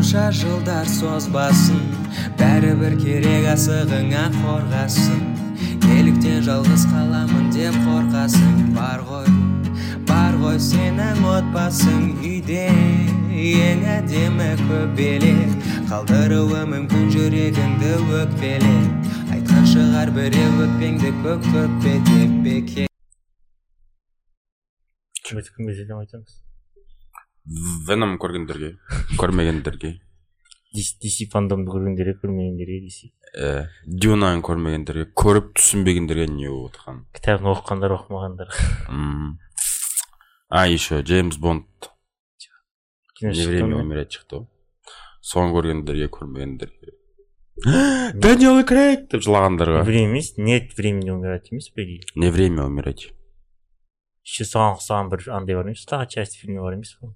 қанша жылдар созбасын бәрібір керек асығыңа қорғасын. Неліктен жалғыз қаламын деп қорқасың бар ғой бар ғой сенің отбасың үйде ең әдемі көбелек. Қалдыруы мүмкін жүрегіңді өкпелеп айтқан шығар біреу өкпеңді көк көкпе деп бекер айтамыз веном көргендерге көрмегендерге DC фандомды көргендерге көрмегендерге DC ә, дюнаны көрмегендерге көріп түсінбегендерге не болып жатқанын кітабын оқығандар оқымағандар. А еще джеймс бонд. Не время умирать шықты ғой. Соны көргендерге көрмегендерге дэниел крейг деп жылағандарға. Время емес нет времени умирать емес идее не время умирать еще соған ұқсаған бір андай бар емес тағы часть фильмі бар емес пе?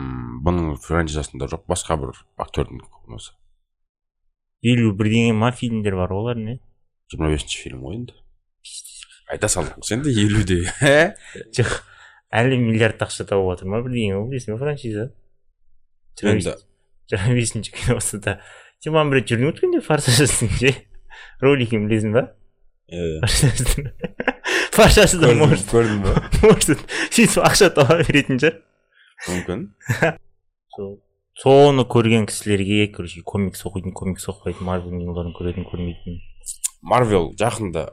М, бұның франшизасында жоқ басқа бір актердің несі елу бірдеңе ма фильмдер бар олар не? Жиырма бесінші фильм ғой енді. Айта салдық сен де елуде ә? жоқ әлі миллиард ақша тауып жатыр ма бірдеңе ғой білесің ба франшиза? Жиырма бесінші киносы да. Сен маған бір рет жүрдің өткенде форсаждың ше ролигін білесің ба? Ә, форсаждың форсажда может. көрдім ба может сөйтіп ақша таба беретін шығар мүмкін. Сол соны көрген кісілерге короче комикс оқитын комикс оқымайтын марвел киноларын көретін көрмейтін. Марвел жақында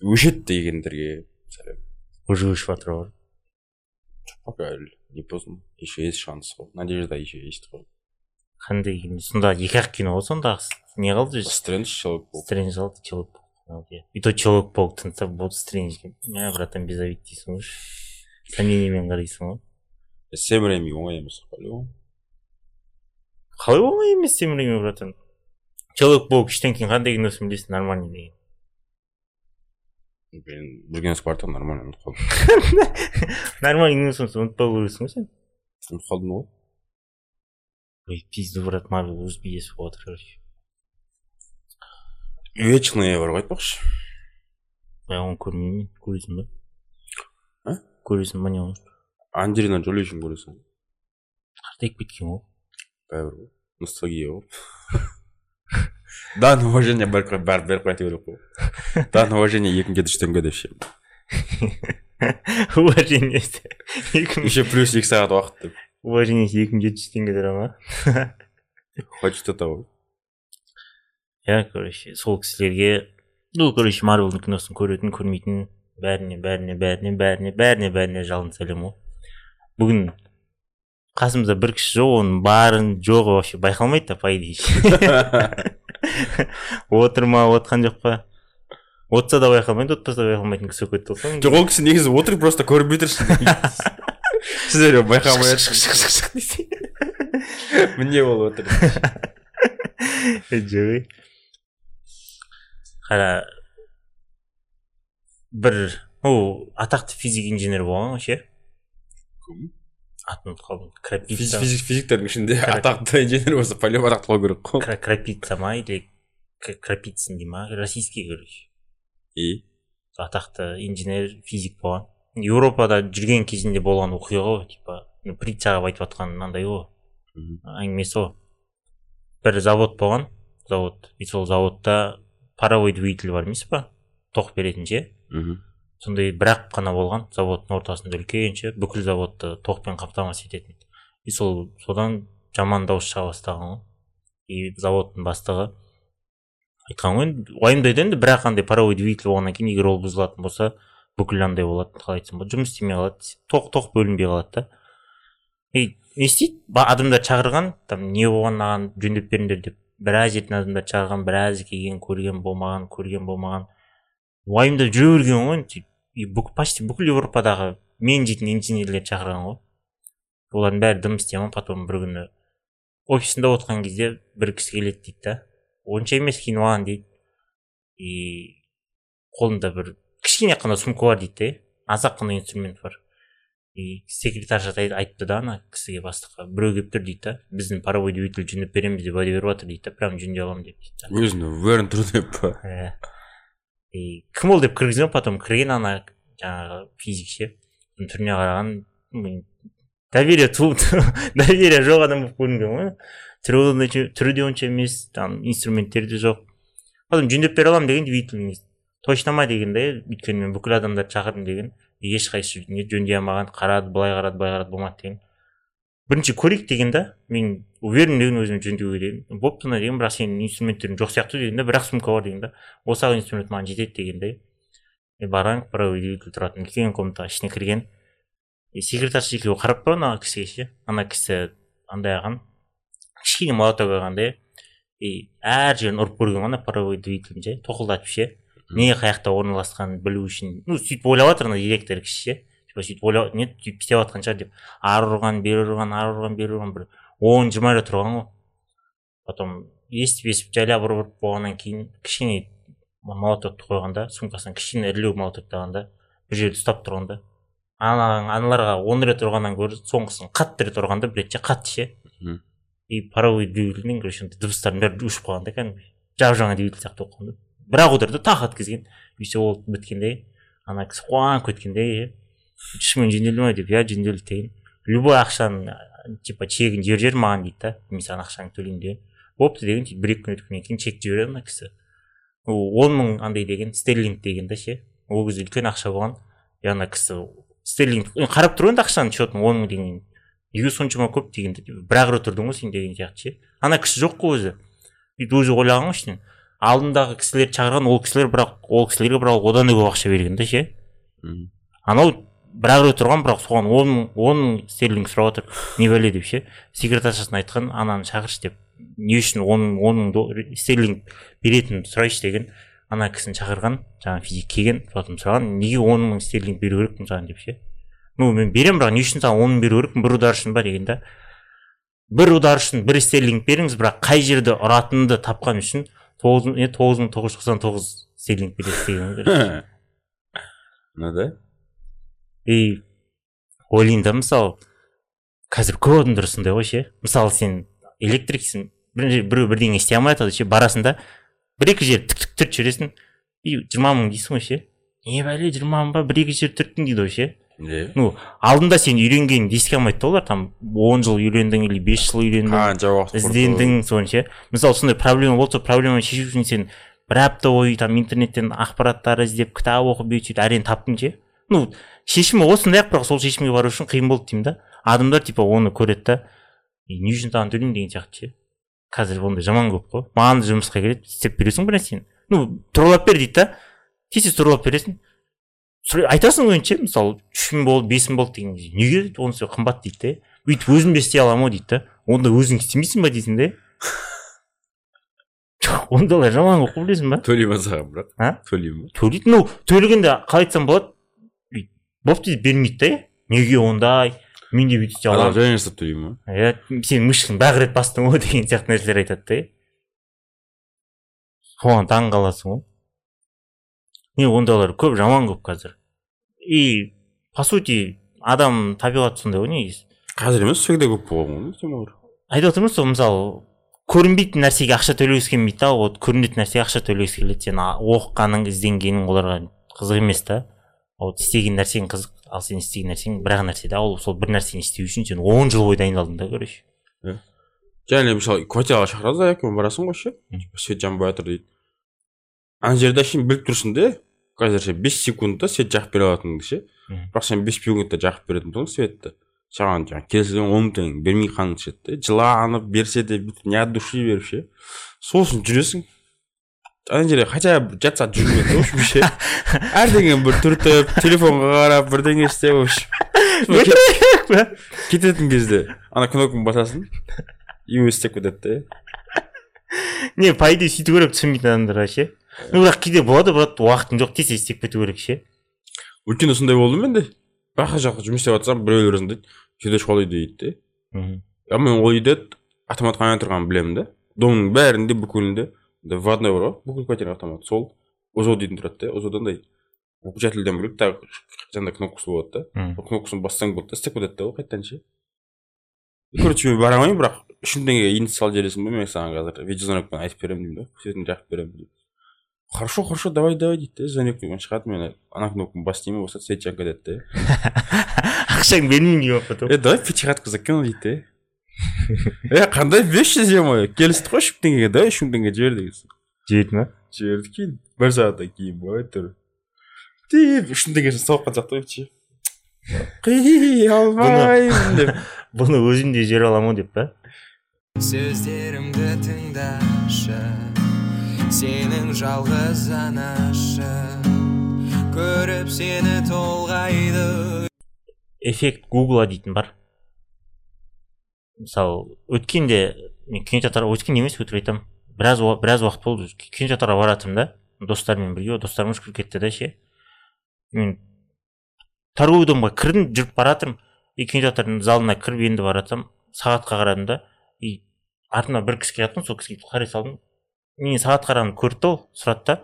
өшеді дегендерге сәлем. Уже өшіп жатыр ғой. Пока не поздно. Еще есть шанс ғой. Надежда еще есть ғой. Қандай кино? Сонда екі ақ кино ғой сонда. Не қалды стрэндж человек паук. Стрэндж қалды человек паук. И то человек паук тынса болды стрэндж. Мә братан без обид дейсің ғой. Сомнениемен қарайсың ғой. Сем рейми оңай емес қой қалай оңай емес семірейме братан человек паук үштен кейін қандай киносын білесің нормальный деген мен киносы бар тұғын нормально ұмытып қалдым нормальный киносын ұмытпау керексің ғой сен ұмытып қалдым ғой ой пизду брат марвел өз биесі болып жатыр короче вечный бар ғой айтпақшы я оны көрмеймін көресің ба А? көресің ба не оны анджелина джоли үшін көресің қартайып кеткен ғой бәрібір ғой ностальгия ғой дан уважение бәрі бәрі беріп қойып керек қой дан уважение екінші үштенге деп ше уважение екі еще плюс екі сағат уақыт деп уважение екі мың жеті жүз теңге тұра ма хочет этого иә короче сол кісілерге ну короче марвелдің киносын көретін көрмейтін бәріне бәріне бәріне бәріне бәріне бәріне жалын сәлем ғой бүгін қасымызда бір кісі жоқ оның барын жоғы вообще байқалмайды да по идее отыр ма отқан жоқ па? Отса да байқалмайды отпаса да байқалмайтын кісі болып кетті ғой жоқ ол кісі негізі отыр просто көрінбей тұрсын сіздер байқамай міне болып отыр. Жоқ қара бір ол атақты физик инженер болған ғой ше атын ұмытып қалдым крапица физик физиктердің ішінде атақты инженер болса по любому атақты болу керек қой Кра- крапица ма или крапицын дей ма? Российский короче и? Атақты инженер физик болған еуропада жүрген кезінде болған оқиға ғой типа ну, притчаға айтып жатқан мынандай ғой әңгімесі ғой бір завод болған. Завод и сол заводта паровой двигатель бар емес па? Тоқ беретін ше? Мхм сондай бір ақ қана болған. Заводтың ортасында үлкен ше бүкіл заводты тоқпен қамтамасыз ететін и сол содан жаман дауыс шыға бастаған ғой. И заводтың бастығы айтқан ғой енді уайымдайды енді бірақ андай паровой двигатель болғаннан кейін егер ол бұзылатын болса бүкіл андай болады қалай айтсам болады жұмыс істемей қалады тоқ тоқ бөлінбей қалады да и не істейді? Адамдар шақырған там не болған мынаған жөндеп беріңдер деп. Біраз жерден адамдар шақырған біраз келген көрген болмаған көрген болмаған. Уайымдап жүре берген ғой и почти бүкіл еуропадағы мен жейтін инженерлерді шақырған ғой. Олардың бәрі дым істей ма потом бір күні офисында отырған кезде бір кісі келеді дейді да. Онша емес киініп дейді. И қолында бір кішкене қана сумка бар дейді да аз ақ қана инструмент бар. И секретарша айтты да ана кісіге бастыққа біреу келіп тұр дейді да біздің паровой двигатель жөндеп береміз деп уәде беріп жатыр дейді да прям жөндей аламын деп дейді да. Өзіне уверен тұр деп па? Иә. И кім ол деп кіргізген потом кірген ана жаңағы физик ше түріне қараған доверие доверие жоқ адам болып көрінген ғой түрі де онша емес там инструменттері де жоқ потом жөндеп бере аламын деген двигатель точно ма деген да өйткені мен бүкіл адамдарды шақырдым деген ешқайсысы жөндей алмаған қарады былай қарады былай қарады болмады деген бірінші көрейік деген да мен уверен деген өзім жөндеуге деген бопты мына деген бірақ сенің инструменттерің жоқ сияқты деген да бірақ сумка бар деген да осы ақ инструмент маған жетеді деген да мен барған правый двигатель тұратын үлкен комнатаға ішіне кірген. Секретарша екеуі қарап тұр ана кісіге ше? Ана кісі андай алған кішкене молоток алған да и әр жерін ұрып көрген ғой ана паровой двигательін ше тоқылдатып ше. Не қай жақта орналасқанын білу үшін ну сөйтіп ойлап жатыр ана директор кісі ше. Сөйтіп ойлап не сөйтіп істеп жатқан шығар деп ары ұрған бері ұрған ары ұрған бері ұрған бір он жиырма рет ұрған ғой потом естіп естіп жайлап ұрып ұрып болғаннан кейін кішкене молотокты қойғанда сумкасынан кішкене ірілеу молоток алғанда бір жерде ұстап тұрғанда ана аналарға он рет ұрғаннан гөрі соңғысын қатты рет ұрғанда бір ше қатты ше и паровой двигательдің короче дыбыстардың бәрі өшіп қалған да кәдімгі жап жаңа двигатель сияқты болып қалған да бірақ отырды тағы өткізген все ол біткенде ана кісі қуанып кеткенде шынымен жөнделді ма деп иә жөнделді деген любой ақшаны типа чегін жіберіп жібер маған дейді да. Мен саған ақшаңды төлеймін деген бопты деген бір екі күн өткеннен кейін чек жібереді ана кісі. Он мың андай деген стерлинг деген да ше. Ол кезде үлкен ақша болған. И ана кісі стерлинг қарап тұр енді ақшаның счетын он мың деген неге соншама көп деген бір ақ рет тұрдың ғой сен деген сияқты ше. Ана кісі жоқ қой өзі. Бүйтіп өзі ойлаған ғой ішінен алдындағы кісілерді шақырған ол кісілер бірақ ол кісілерге бірақ одан да көп ақша берген да ше. Анау бір ақ рет тұрған бірақ соған он мың он мың стерлинг сұрап жатыр не бәле деп ше? Секретаршасына айтқан ананы шақыршы деп. Не үшін он он мың стерлинг беретінін сұрайшы деген ана кісіні шақырған жаңағы физик келген потом сұраған. Неге он мың стерлинг беру керекпін саған? деп ше? Ну мен беремін бірақ не үшін саған он мың беру керекпін? Бір удар үшін ба деген да. Бір удар үшін бір стерлинг беріңіз бірақ қай жерде ұратынымды тапқан үшін тоғыз мың тоғыз мың тоғыз жүз тоқсан тоғыз стерлинг береді деген да. И ойлаймын да мысалы қазір көп адамдар сондай ғой ше. Мысалы сен электриксің біреу бірдеңе істей алмай жатады ше барасың да бір екі жер тік тік түртіп жібересің и жиырма мың дейсің ғой ше. Не бәле жиырма мың ба бір екі жер түрттің дейді ғой ше. Иә. Ну алдында сен үйренгеніңді еске алмайды да олар там он жыл үйрендің или бес жыл үйрендің. Қанша уақыт іздендің соны ше. Мысалы сондай проблема болса проблеманы шешу үшін сен бір апта бойы там интернеттен ақпараттар іздеп кітап оқып бүйтіп сөйтіп әрең таптың ше. Ну шешімі осындай ақ бірақ сол шешімге бару үшін қиын болды деймін да. Адамдар типа оны көреді да не үшін саған төлеймін? деген сияқты ше. Қазір ондай жаман көп қой. Маған жұмысқа келеді істеп бересің бір нәрсені. Ну туралап бер дейді да. Тез тез туралап бересің. Айтасың ғой ше мысалы үш мың болды бес мың болды деген неге? онысы қымбат дейді да бүйтіп өзім де істей аламын ғой дейді да. Онда өзің істемейсің ба дейсің да ондайлар жаман болып білесің ба төлей ма саған бірақ. А? Төлей ма төлейді. Ну төлегенде қалай айтсам болады? Бопты бермейді да неге ондай? Мен де бүйтіп істей аламын. жай жасап төлей ма иә сен бір ақ рет бастың ғой деген сияқты нәрселер айтады да соған таң қаласың ғой. Не ондайлар көп жаман көп қазір. И по сути адам табиғаты сондай ғой негізі. Қазір емес всегда көп болған ғой темалар айтып отырмын сол мысалы көрінбейтін нәрсеге ақша төлегісі келмейді да вот көрінетін нәрсеге ақша төлегісі келеді сен оқығаның ізденгенің оларға қызық емес та. Вот істеген нәрсең қызық ал сен істеген нәрсең бір ақ нәрсе да ол сол бір нәрсені істеу үшін сен он жыл бойы дайындалдың да короче. Және мысалы квартираға шақырады заявкамен барасың ғой ше? Свет жанбай жатыр дейді. Ана жерде әшейін біліп тұрсың да қазір ше бес секундта свет жағып бере алатыныңды ше? Бірақ сен бес минутта жағып беретін болсаң светті. Саған жаңағы келсе он мың теңге бермей қалғың келеді да жыланып берсе де бүйтіп не от души беріп ше? Сол үшін жүресің. Ана жерде хотя бы жарты сағат жүрмейді в общем ше әрдеңе бір түртіп телефонға қарап бірдеңе істеп в общем кететін кезде ана кнопканы басасың и өзі істеп кетеді да не по идее сөйту керек түсінбейтін адамдарға ше ну бірақ кейде болады болады уақытың жоқ тез тез істеп кету керек ше өйткені сондай болды менде басқа жақта жұмыс істеп жатсам біреулер дейді сүйдеш ол үйде дейді да мен ол үйде автомат қайнап тұрғанын білемін да домның бәрінде бүкілінде ватный бар ғой бүкіл квартира автомат сол озо дейтін тұрады да озода андай выключательден бөлек тағы жаңағыдай кнопкасы болады да сол кнопкасын бассаң болады да істеп кетеді да ол қайтадан ше короче мен бара алмаймын бірақ үш мың теңгеге индекс салып жібересің ба мен саған қазір видеозвонокпен айтып беремін деймін да светін жағып беремін хорошо хорошо давай давай дейді да звонокпен шығады мен ана кнопканы бас деймін басады свет жанып кетеді да ақшаңды бермеймін деп алып е давай пятихатку закину дейді е қандай бес жүз ема келістік қой үш мың теңгеге давай үш мың теңге жібер деген жіберді ма жібердік кейін бір сағаттан кейін бой тұр. Деп үш мың теңгесін салып қалған сияқты ше қи алмаймын деп. бұны өзім де жібере аламын деп па сөздерімді тыңдашы сенің жалғыз анашы көріп сені толғайды. Эффект гугла дейтін бар. Мысалы өткенде мен кинотеатрға өткенде емес өтірік айтамын біраз біраз уақыт болды. Кинотеатрға баратырмын да. Достарыммен бірге достарым шығып кетті да ше. Мен торговый домға кірдім жүріп баратырмын. И кинотеатрдың залына кіріп енді баратырмын сағатқа қарадым да. И артымнан бір кісі келе жатқан сол кісіге қарай салдым. Мен сағат қарағанымды көрді да ол сұрады да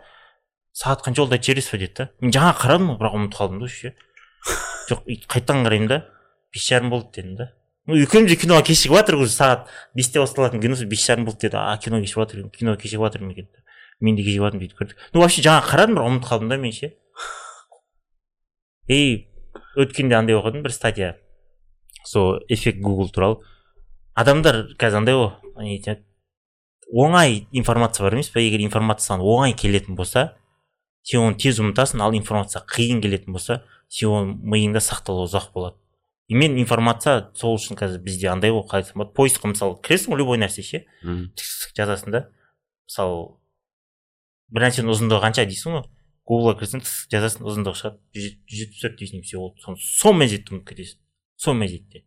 сағат қанша болды жібересіз ба деді да. Мен жаңа қарадым ғой бірақ ұмытып қалдым да ше жоқ қайтадан қараймын да. Бес жарым болды дедім да. Ну екеуміз де киноға кешігіп жатырмық уже сағат бесте басталатын кино бес жарым болды деді. А кино кешігіп жатыр киноға кешігіп жатырмын екен мен де кешігіп жатырмын сөйтіп көрдік ну вообще жаңа қарадым бірақ ұмытып қалдым да мен ше и өткенде андай оқыдым бір статья сол эффект гугл туралы. Адамдар қазір андай ғой оңай информация бар емес па егер информация саған оңай келетін болса сен оны тез ұмытасың ал информация қиын келетін болса сен оның миыңда сақталуы ұзақ болады. И мен информация сол үшін қазір бізде андай ғой қалай айтсам болады поискқа мысалы кіресің ғой любой нәрсе ше. Жазасың да. Мысалы бір нәрсенің ұзындығы қанша дейсің ғой. Гуглға кірсең жазасың ұзындығы шығады. Жүз жет- жүз жетпіс төрт дейсің и все болды Сон- сол мезетте ұмытып кетесің. Сол мезетте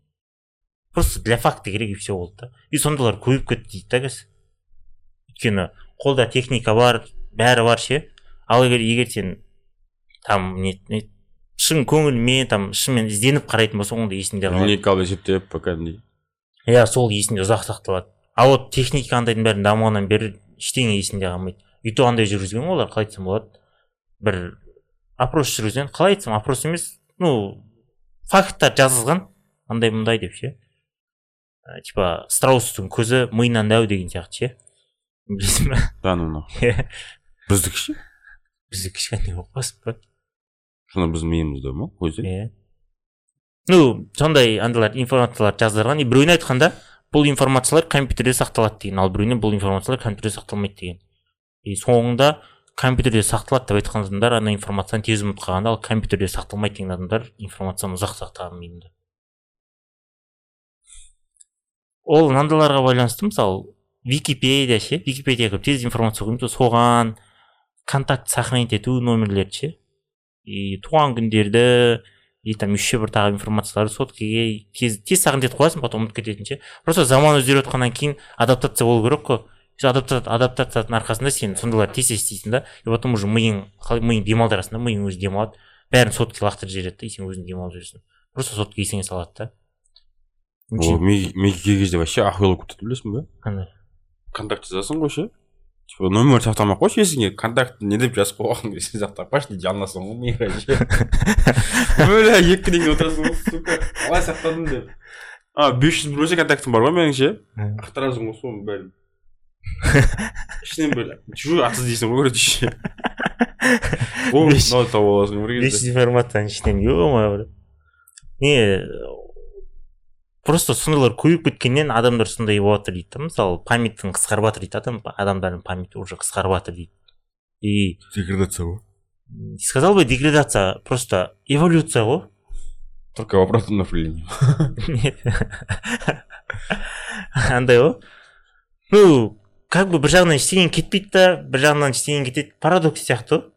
просто для факта керек и все болды да. И сондайлар көбейіп кетті дейді да қазір. Өйткені қолда техника бар бәрі бар ше. Ал егер егер сен там не, не шын көңілмен там шынымен ізденіп қарайтын болсаң онда есіңде қалады. Линейка алып есептеп по кәдімгідей? Иә сол есінде ұзақ сақталады. А вот техника андайдың бәрін дамығаннан бері ештеңе есінде қалмайды. И то андай жүргізген ғой олар қалай айтсам болады. Бір опрос жүргізген. Қалай айтсам опрос емес ну факттар жазылған. Андай мындай деп ше. Ә, типа страустың көзі миынан дәу деген сияқты ше. Білесің ба да ну Иә. біздікі ше? Кішкене оқыппасың ба сонда біздің миымызда ма? Өзі? Иә ну сондай андайлар информациялар жаздырған. И біреуіне айтқанда бұл информациялар компьютерде сақталады деген. Ал біреуіне бұл информациялар компьютерде сақталмайды деген. И соңында компьютерде сақталады деп айтқан адамдар ана информацияны тез ұмытып қалғанда ал компьютерде сақталмайды деген адамдар информацияны ұзақ сақтаған миында ол мынандайларға байланысты мысалы википедия ше? Википедияға тез информация соған контакт сохранить ету номерлерді ше? И туған күндерді и там еще бір тағы информацияларды соткаге тез тез сохранить етіп қоясың потом ұмытып кететін ше. Просто заман өзгеріп жатқаннан кейін адаптация болу керек қой. Сол адапта- адаптацияның арқасында сен сондайларды тез тез істейсің да и потом уже миың қалай миың демалдырасың да миың өзі демалады. Бәрін соткаға лақтырып жібереді да и сен өзің демалып жүресің просто сотка есіңе салады да. Ол миге кей кезде вообще охуел болып кетеді білесің ба қандай? Контакт жазасың ғой ше? Типа номер сақтамай ақ қойшы есіңе контакт не деп жазып қойған есіңе сақтап қойшы дейді жалынасың ғой миға ше бля екі күннен кейін отырасың ғой сука қалай сақтадым деп а бес жүз бір контактым бар ғой менің ше Мм. ақтаразың ғой соның бәрін ішінен бір чужой ат іздейсің ғой короче ше о Бес- мынауды тауып аласың бір весь кезде информацияның ішінен е мое не просто сондайлар көбейіп кеткеннен адамдар сондай болып жатыр дейді да. Мысалы памятьтің қысқарып жатыр дейді адам адамдардың памяти уже қысқарып жатыр дейді. И деградация ғой. не сказал бы деградация просто эволюция ғой. Только в обратном направлении Нет. андай ғой. Ну как бы бір жағынан ештеңе кетпейді да бір жағынан ештеңе кетеді. Парадокс сияқты ғой.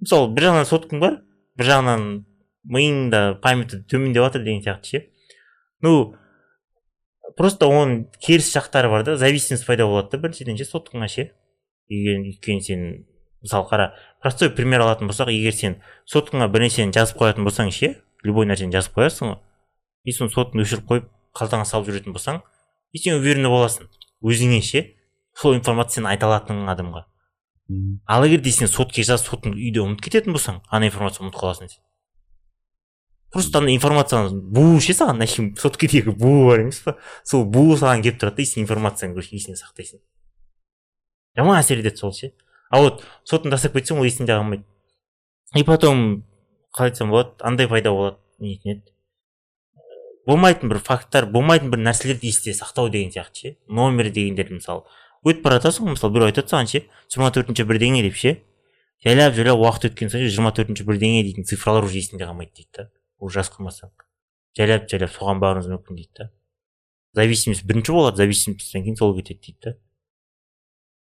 Мысалы бір жағынан соткаң бар бір жағынан миыңда памяті төмендеп жатыр деген сияқты ше. Ну просто оның керіс жақтары бар да зависимость пайда болады да біріншіден ше соткаңа ше егер өйткені сен мысалы қара простой пример алатын болсақ егер сен соткаңа бір нәрсені жазып қоятын болсаң ше любой нәрсені жазып қоясың ғой и соны соткаңды өшіріп қойып қалтаңа салып жүретін болсаң и сен уверенный боласың өзіңе ше сол информацияны айта алатын адамға. Ал егер де сен сотке жазып соткаңды үйде ұмытып кететін болсаң ана информацияны ұмытып қаласың сен просто ана информацияны буы ше саған әшейін соткедегі буы бар емес па сол буы саған келіп тұрады да сен информацияны короче есіңе сақтайсың жаман әсер етеді сол ше а вот сотын тастап кетсең ол есіңде қалмайды и потом қалай айтсам болады андай пайда болады не дейтін еді болмайтын бір факттар болмайтын бір нәрселерді есте сақтау деген сияқты ше номер дегендерді мысалы өтіп бара жатасың ғой мысалы біреу айтады саған ше жиырма төртінші бірдеңе деп ше. Жайлап жайлап уақыт өткен сайын жиырма төртінші бірдеңе дейтін цифралар уже есіңде қалмайды дейді да. Уже жас қылмасаң жайлап жайлап соған баруыңыз мүмкін дейді да. Зависимость бірінші болады зависимостьтан кейін сол кетеді дейді да.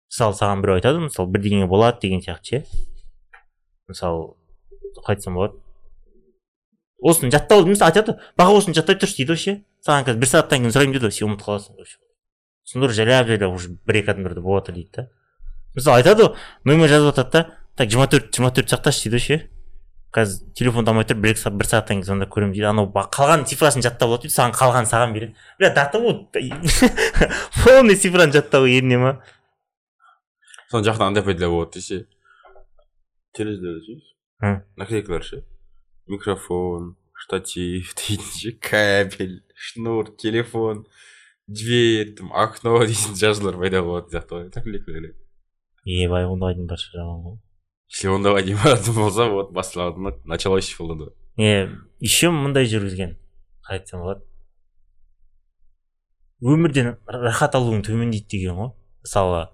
Мысалы саған біреу айтады мысалы бірдеңе болады деген сияқты ше? Мысалы қалай айтсам болады. Осыны жаттау мысалы айтады баға осыны жаттай тұршы дейді ғой ше? Саған қазір бір сағаттан кейін сұраймын дейді ғой сен ұмытып қаласың сосын жайлап жайлап уже бір екі адамдарда болып жатыр дейді да. Мысалы айтады ғой номер жазып жатады да. Так жиырма төрт жиырма төрт сақташы дейді ғой ше? Қазір телефонды алмай тұр бір екі сағат бір сағаттан кейін звондап көремін дейді. Анау қалған цифрасын жаттап алады дейді саған қалғанын саған береді. Бля даты полный цифраны жаттау еріне ма? Сол жақтан андай пайда болады десе. Терезелер М. наклейкалар ше? Микрофон штатив дейтін ше кабель шнур телефон дверь там окно дейтін жазулар пайда болады сияқты ғой. Наклейкалар ебай ондайдың барша жаман ғой. Дейін баратын болса вот басталады началось болады е еще мындай жүргізген қалай айтсам болады өмірден рахат алуың төмендейді деген ғой. Мысалы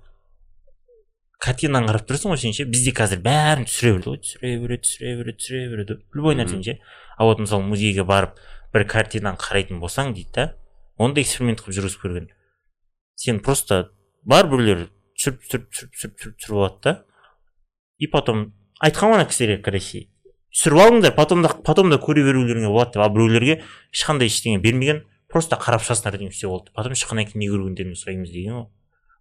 картинаны қарап тұрасың ғой сен ше бізде қазір бәрін түсіре береді ғой түсіре береді түсіре береді түсіре береді. Любой нәрсені ше. А вот мысалы музейге барып бір картинаны қарайтын болсаң дейді да оны да эксперимент қылып жүргізіп көрген. Сен просто бар біреулер түсіріп түсіріп түсіріп түсіріп түсіріп алады да. И потом айтқан ғой ана кісілерге короче түсіріп алыңдар потом да көре берулеріңе болады деп ал біреулерге ешқандай ештеңе бермеген просто қарап шығасыңдар деген все болды. Потом шыққаннан кейін не көргендеріңді сұраймыз деген ғой.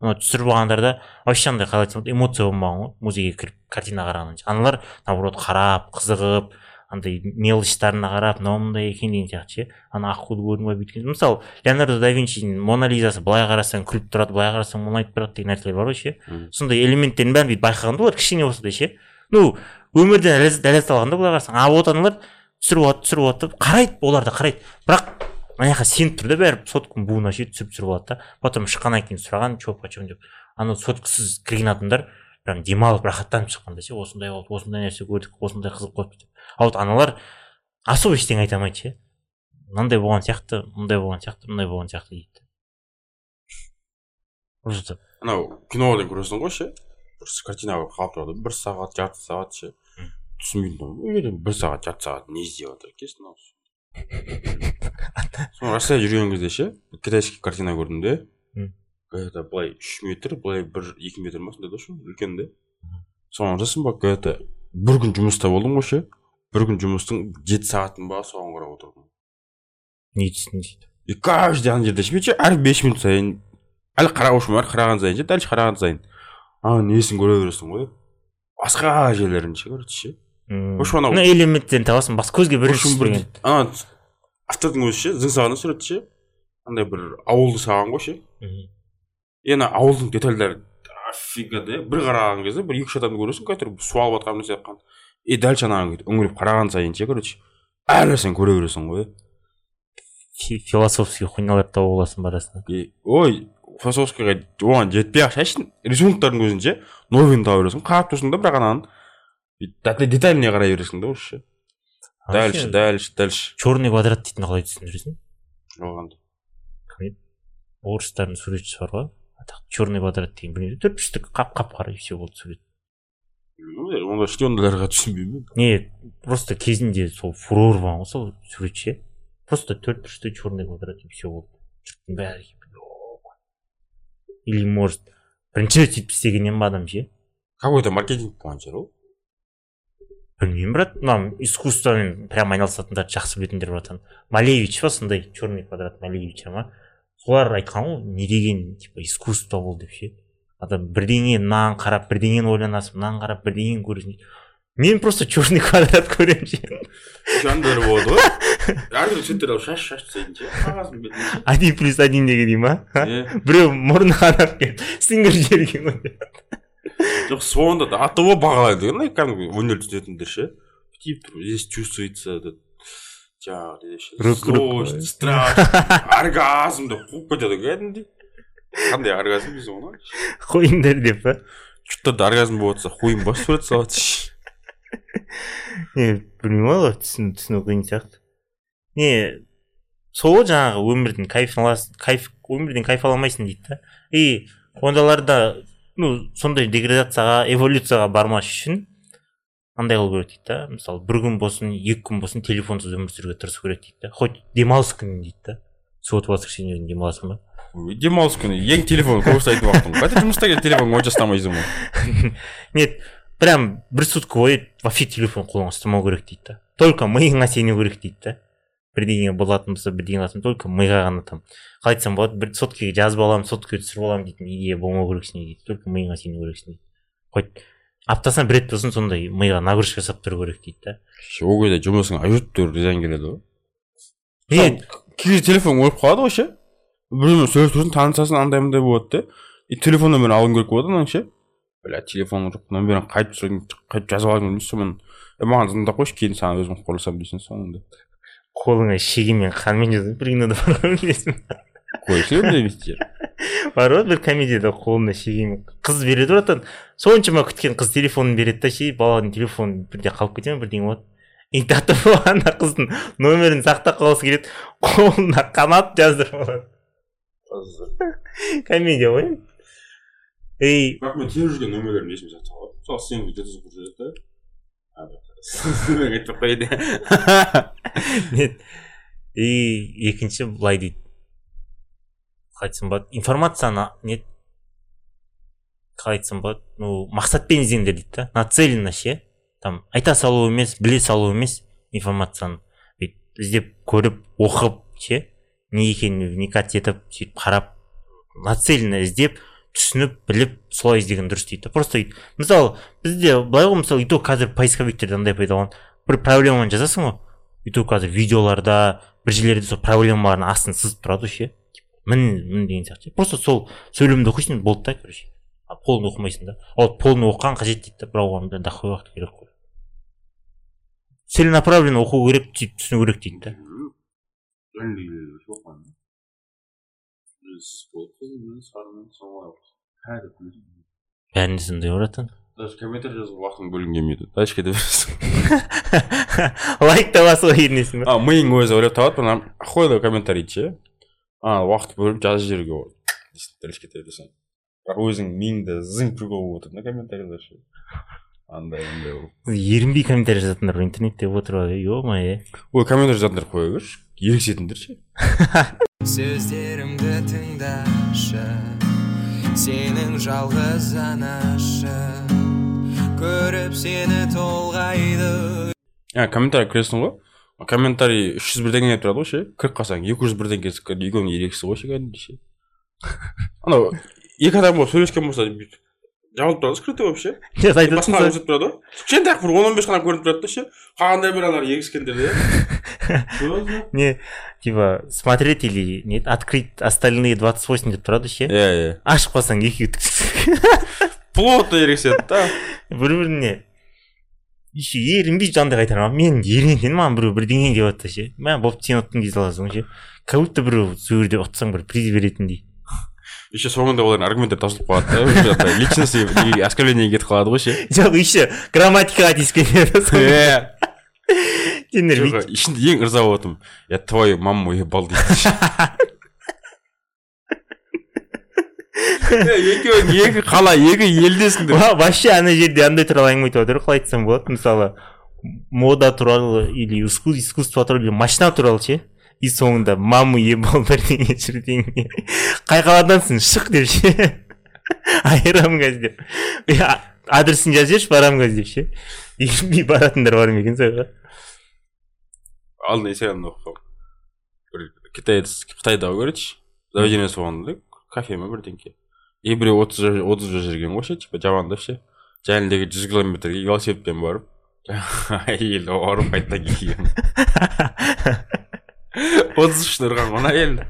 Ана түсіріп алғандарда вообще андай қалай айтсам болады эмоция болмаған ғой музейге кіріп картина қарағаннан аналар наоборот қарап қызығып андай мелочьтарына қарап мынау мындай екен деген сияқты ше. Ана аққуды көрдің ба бүйткен. Мысалы леонардо да винчидің мона лизасы былай қарасаң күліп тұрады былай қарасаң мұңайып тұрады деген нәрселер бар ғой ше. Сондай элементтердің бәрін бүйтіп байқаған да олар кішкене болса да ше. Ну өмірден ләззат ләззат алған да былай қарасаң а вот аналар түсіріп алады түсіріп алады да қарайды олар да қарайды. Бірақ ана жаққа сеніп тұр да бәрі сотканың буына ше түсіріп түсіріп алады да. Потом шыққаннан кейін сұраған че почем деп. Анау соткасыз кірген адамдар прям демалып рахаттанып шыққан да ше осындай болды осындай нәрсе көрдік осындай қызық болды деп. А вот аналар особо ештеңе айта алмайды ше. Мынандай болған сияқты мындай болған сияқты мындай болған сияқты дейді. Просто анау кинодан көресің ғой ше бір картина қалып тұрады бір сағат жарты сағат ше. Мм. түсінбеймін бір сағат жарты сағат не істеп жатыр екенсің соны россия жүрген кезде ше китайский картина көрдім де. Это былай үш метр былай бір екі метр ма сондай да ше үлкен де. Соған жасын ба это бір күн жұмыста болдым ғой ше? Бір күн жұмыстың жеті сағатын ба соған қарап отырдым не түсін дейді? И каждый ана жерде ше әр бес минут сайын әлі қарап отырмын әр қараған сайын ше дальше қараған сайын. Ана несін көре бересің ғой? Басқа жерлерін ше короче ше. Мм. В общем, анау- мына элементтерін табасың басқа көзге бірінші ана автордың өзі ше зың сағаны суретті ше. Андай бір ауылды салған ғой ше. Ана ауылдың детальдары офига да бір қараған кезде бір екі үш адамды көресің который су алып жатқан нәрсе жатқан и дальше анаған үңіліп қараған сайын ше короче әр нәрсені көре бересің ғой. Фи- философский хуйняларды тауып аласың барасың и ой философскийға оған жетпей ақ шашын рисунктардың өзін ше новыйын таба бересің қарап тұрсың да бірақ ананың бүйтіп детальіне қарай бересің да уже ше дальше дальше дальше черный квадрат дейтін қалай түсіндіресің? Еді? Орыстардың суретшісі бар ғой. Черный квадрат деген білмеймін төрт үштік қап қап қара и все болды сурет ондай шпиондарға түсінбеймін не просто кезінде сол фурор болған ғой сол сурет ше просто төрт бұрышты черный квадрат и все болды жұрттың бәрі или может бірінші рет сөйтіп істегеннен ба адам ше какой то маркетинг болған шығар ол білмеймін брат мына искусствомен прям айналысатындарды жақсы білетіндер бар там малевич па сондай черный квадрат малевича ма. Солар айтқан ғой не деген типа искусство ол деп ше. Адам бірдеңе мынаған қарап бірдеңені ойланасың мынаны қарап бірдеңені көресің. Мен просто черный квадрат көремін ше. Жандар болады ғой. Әртүрлі цветтер алып шаш шаш тастайтын ше қағаздың бетіне один плюс один деген дей ма? Иә. біреу мұрны қанап келіп сіңіріп жіберген ғой жоқ сонда да от того бағалайды ғой кәдімгі өнер түсінетіндер ше. Бүйтіп тұрып здесь чувствуется этот жаңағы не ше Рук- рук- злость страх оргазм деп қуып кетеді ғой кәдімгідей қандай оргазм дейсің оны қойыңдар деп па че то оргазм болып жатса хуйын басып сурет салады не білмеймін ғой түсіну түсіну қиын сияқты не сол ғой жаңағы өмірдің кайфын аласың кайф өмірден кайф ала алмайсың дейді да и ондайларда ну сондай деградацияға эволюцияға бармас үшін андай қылу керек дейді да? Мысалы бір күн болсын екі күн болсын телефонсыз өмір сүруге тырысу керек дейді да? Хоть демалыс күні дейді да? Суббота воскресенье күні демаласың ба демалыс күні. Ең телефон көп ұстайтын уақытың қайда жұмыста келіп телефонға онша ұстамайсың ғой нет прям бір сутка бойы вообще телефон қолыңа ұстамау керек дейді да? Только миыңа сену керек дейді да? Бірдеңе болатын болса бірдеңе алатын только миға ғана там. Қалай айтсам болады бір соткаға жазып аламын соткаға түсіріп аламын дейтін идея болмау керексің дейді. Только миыңа сену керексің дейді хоть аптасына бір рет болсын сондай миға нагрузка жасап тұру керек дейді да ол кезде жұмысың әжептәуір зиян келеді ғой е кей кезде телефон өліп қалады ғой ше біреумен сөйлесіп тұрсың танысасың андай мындай болады да и телефон нөмірін алғың келіп болады анаң ше бля телефоным жоқ нөмірін қайтып сұрайын қайтып жазып алайын деймін сонымен е маған звондап қойшы кейін саған өзім хабарласамын дейсің соңында қолыңа шегемен қанмен жазып бір кинода бар қойшы білмейсің бар ғой бір комедияда қолына шегемен қыз береді братан соншама күткен қыз телефонын береді да ше баланың телефоны бірде қалып кете ма бірдеңе болады? И до того ана қыздың нөмірін сақтап қалғысы келеді қолына қанат жаздырып алады. Комедия ғой. Енді ей бірақ мен теріп жүрген нөмірлерін есіме сақтап қаламын мысалы сен где то звук жүреді да айтпай ақ қояйын нет. И екінші былай дейді. Қалай айтсам болады. Информацияны не қалай айтсам болады. Ну мақсатпен іздеңдер дейді да. Нацеленно ше там айта салу емес біле салу емес информацияны. Бүйтіп іздеп көріп оқып ше? Не екенін вникать етіп сөйтіп қарап нацеленно іздеп түсініп біліп солай іздеген дұрыс дейді просто мысалы бізде былай ғой мысалы то қазір поисковиктерде андай пайдаланады бір проблеманы жазасың ғой. То қазір видеоларда бір жерлерде сол проблемалардың астын сызып тұрады ше мін мін деген сияқты. Просто сол сөйлемді оқисың болды да короче. А полный оқымайсың да. Ал полный оқыған қажет дейді да бірақ оған да дохуя уақыт керек қой. Целенаправленно оқу керек сөйтіп түсіну керек дейді да. Бәрінде сондай ғой братан. Даже комментарий жазуға уақытың бөлгің келмейді. Дальше кете бересің лайк та басу ерінесің ба а миың өзі ойлап табады мына охуенный комментарий ше. А уақыт бөліп жазып жіберуге болады. Кете бересің бірақ өзің миыңда зың прикол болып отыр да комментарийлер ше андай андай болып. Ерінбей комментарий жазатындар бар интернетте отырып е мое ой комментарий жазатындар қоя берші. Ерегісетіндер ше? Сөздерімді тыңдашы сенің жалғыз анашы. Көріп сені толғайды. А комментарий кіресің ғой. Комментарий үш жүз бірдеңе тұрады ғой ше кіріп қалсаң екі жүз бірдеңе екеуінің ерегісі ғой кәдімгідей ше анау екі адам болып сөйлескен болса бүйтіп жабылып тұрады скрытый болып ше басқа көрсетіп тұрады ғой кішкентай бір он он бес қана көрініп тұрады да ше қалғандар бір аналар ерегіскендер де не типа смотреть или нет открыть остальные 28 деп тұрады ше иә иә ашып қалсаң екеуі плотно ерегіседі да. Бір біріне еще ерінбей андай қайтара мен ерінетін маған біреу бірдеңе деп жатса ше мә болды сен ұттың дей саласың ғой ше как будто біреу сол жерде ұтсаң бір приз беретіндей еще соңында олардың аргументтері таусылып қалады да и оскорблениеге кетіп қалады ғой ше жоқ еще грамматикаға сендер жоқ ішінде ең ырза болып отырмын я твою маму ебал дейді екеуің екі қала екі елдесіңдер. Вообще ана жерде андай туралы әңгіме айтып жатыр ғой қалай айтсам болады мысалы мода туралы или иску- искусство туралы или машина туралы ше и соңында маму ебал бірдеңе бірдеңе қай қаладансың? Шық деп ше. Айырамын қазір деп. «Е, адресін жазып жіберші барамын қазір деп ше. Ерінбей баратындар бар ма екен солайға алдында инстаграмда оқығанмын бір китаец қытайда короче? Заведениесі болған да кафе ма бірдеңке? И біреу отыз жа- отыз жыл жүрген ғой ше типа жамандап ше жәніндегі жүз километрге велосипедпен барып әйелі ұрып қайтадан келген отыз үшін ұрған ғой ана әйелді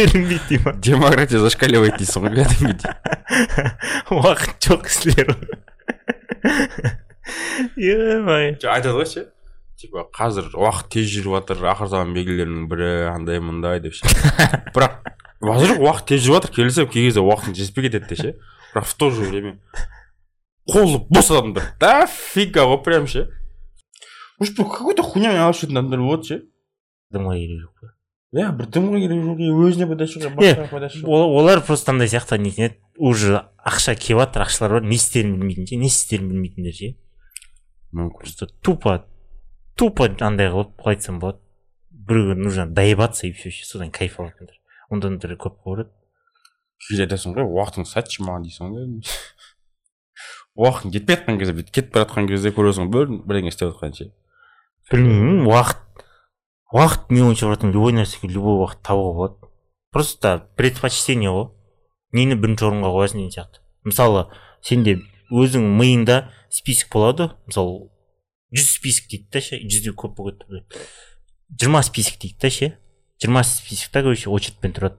ерінбейді дей ма демократия зашкаливает дейсің ғой кәдімгідей уақыт жоқ кісілер е жоқ айтады ғой ше типа қазір уақыт тез жүріп жатыр ақыр заман белгілерінің бірі андай мындай деп ше бірақ жоқ уақыт тез жүріп жатыр келісемін кей кезде уақытың жетпей кетеді де ше. Бірақ в то же время қолы бос адамдар. Дофига ғой прям ше. Может бір какой то хуйнямен айналысып жүретін адамдар болады ше. Дымға керегі жоқ па? Иә бір дымға керек жоқ өзіне пайдасы жоқ басқаға пайдасы жоқ ол- олар просто андай сияқты нетін еді уже ақша келіп жатыр ақшалар бар не істерін білмейтін ше не істерін білмейтіндер ше. Мүмкін. Просто тупо тупо андай қылып қалай айтсам болады. Біреуге нужно доебаться и все содан кайф алатындар. Ондайлар көп көреді кейде айтасың ғой уақытыңды сатшы маған дейсің ғой уақытың жетпей жатқан кезде бүйтіп кетіп бара жатқан кезде көресің бір бірдеңе істеп жатқан ше білмеймін уақыт уақыт не ойынша братан любой нәрсеге любой уақыт табуға болады просто предпочтение ғой нені бірінші орынға қоясың деген сияқты мысалы сенде өзің миыңда список болады мысалы жүз список дейді да ше жүзден көп болып кетті жиырма список дейді да ше жиырма списокта короче очередьпен тұрады.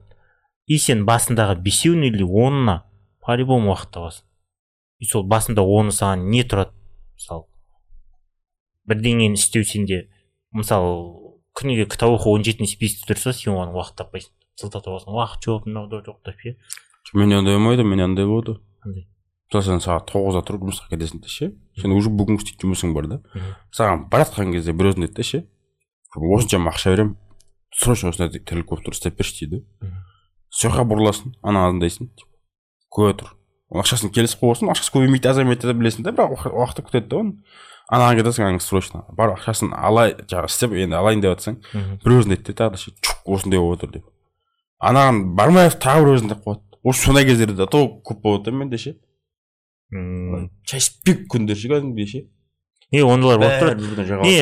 И сен басындағы бесеуіне или онына по любому уақыт табасың и сол басында оны саған не тұрады? Мысалы бірдеңені істеу сенде мысалы күніге кітап оқу он жетінші списокте тұрса сен оған уақыт таппайсың. Сылтатып аласың уақыт жоқ мынау жоқ деп ше менде ондай болмайды менде андай болады қандай мысалы сен сағат тоғызда тұрып жұмысқа кетесің де ше. Сен уже бүгін істейтін жұмысың бар да. Саған бара жатқан кезде біреу айтады да ше. Осыншама ақша беремін. Срочно осындай тірлік болып тұр істеп берші дейді. Сол жаққа бұрыласың ана андайсың көре тұр. Ақшасын келесі қоясың ақшасы көбеймейді азаймайды да білесің да бірақ уақы- уақытты күтеді да оны. Анаған кетесің ана срочно. Барып ақшасын алай жаңағы істеп енді алайын деп жатсаң бір өзін айтты да тағы да чук осындай болып отыр деп. Анаған бармай ақ тағы бір өзін деп қояды. Уже сондай кездерде де то көп болады да менде ше. М, шашпек күндер ше кәдімгідей ше. Не ондайлар болып тұрады. не.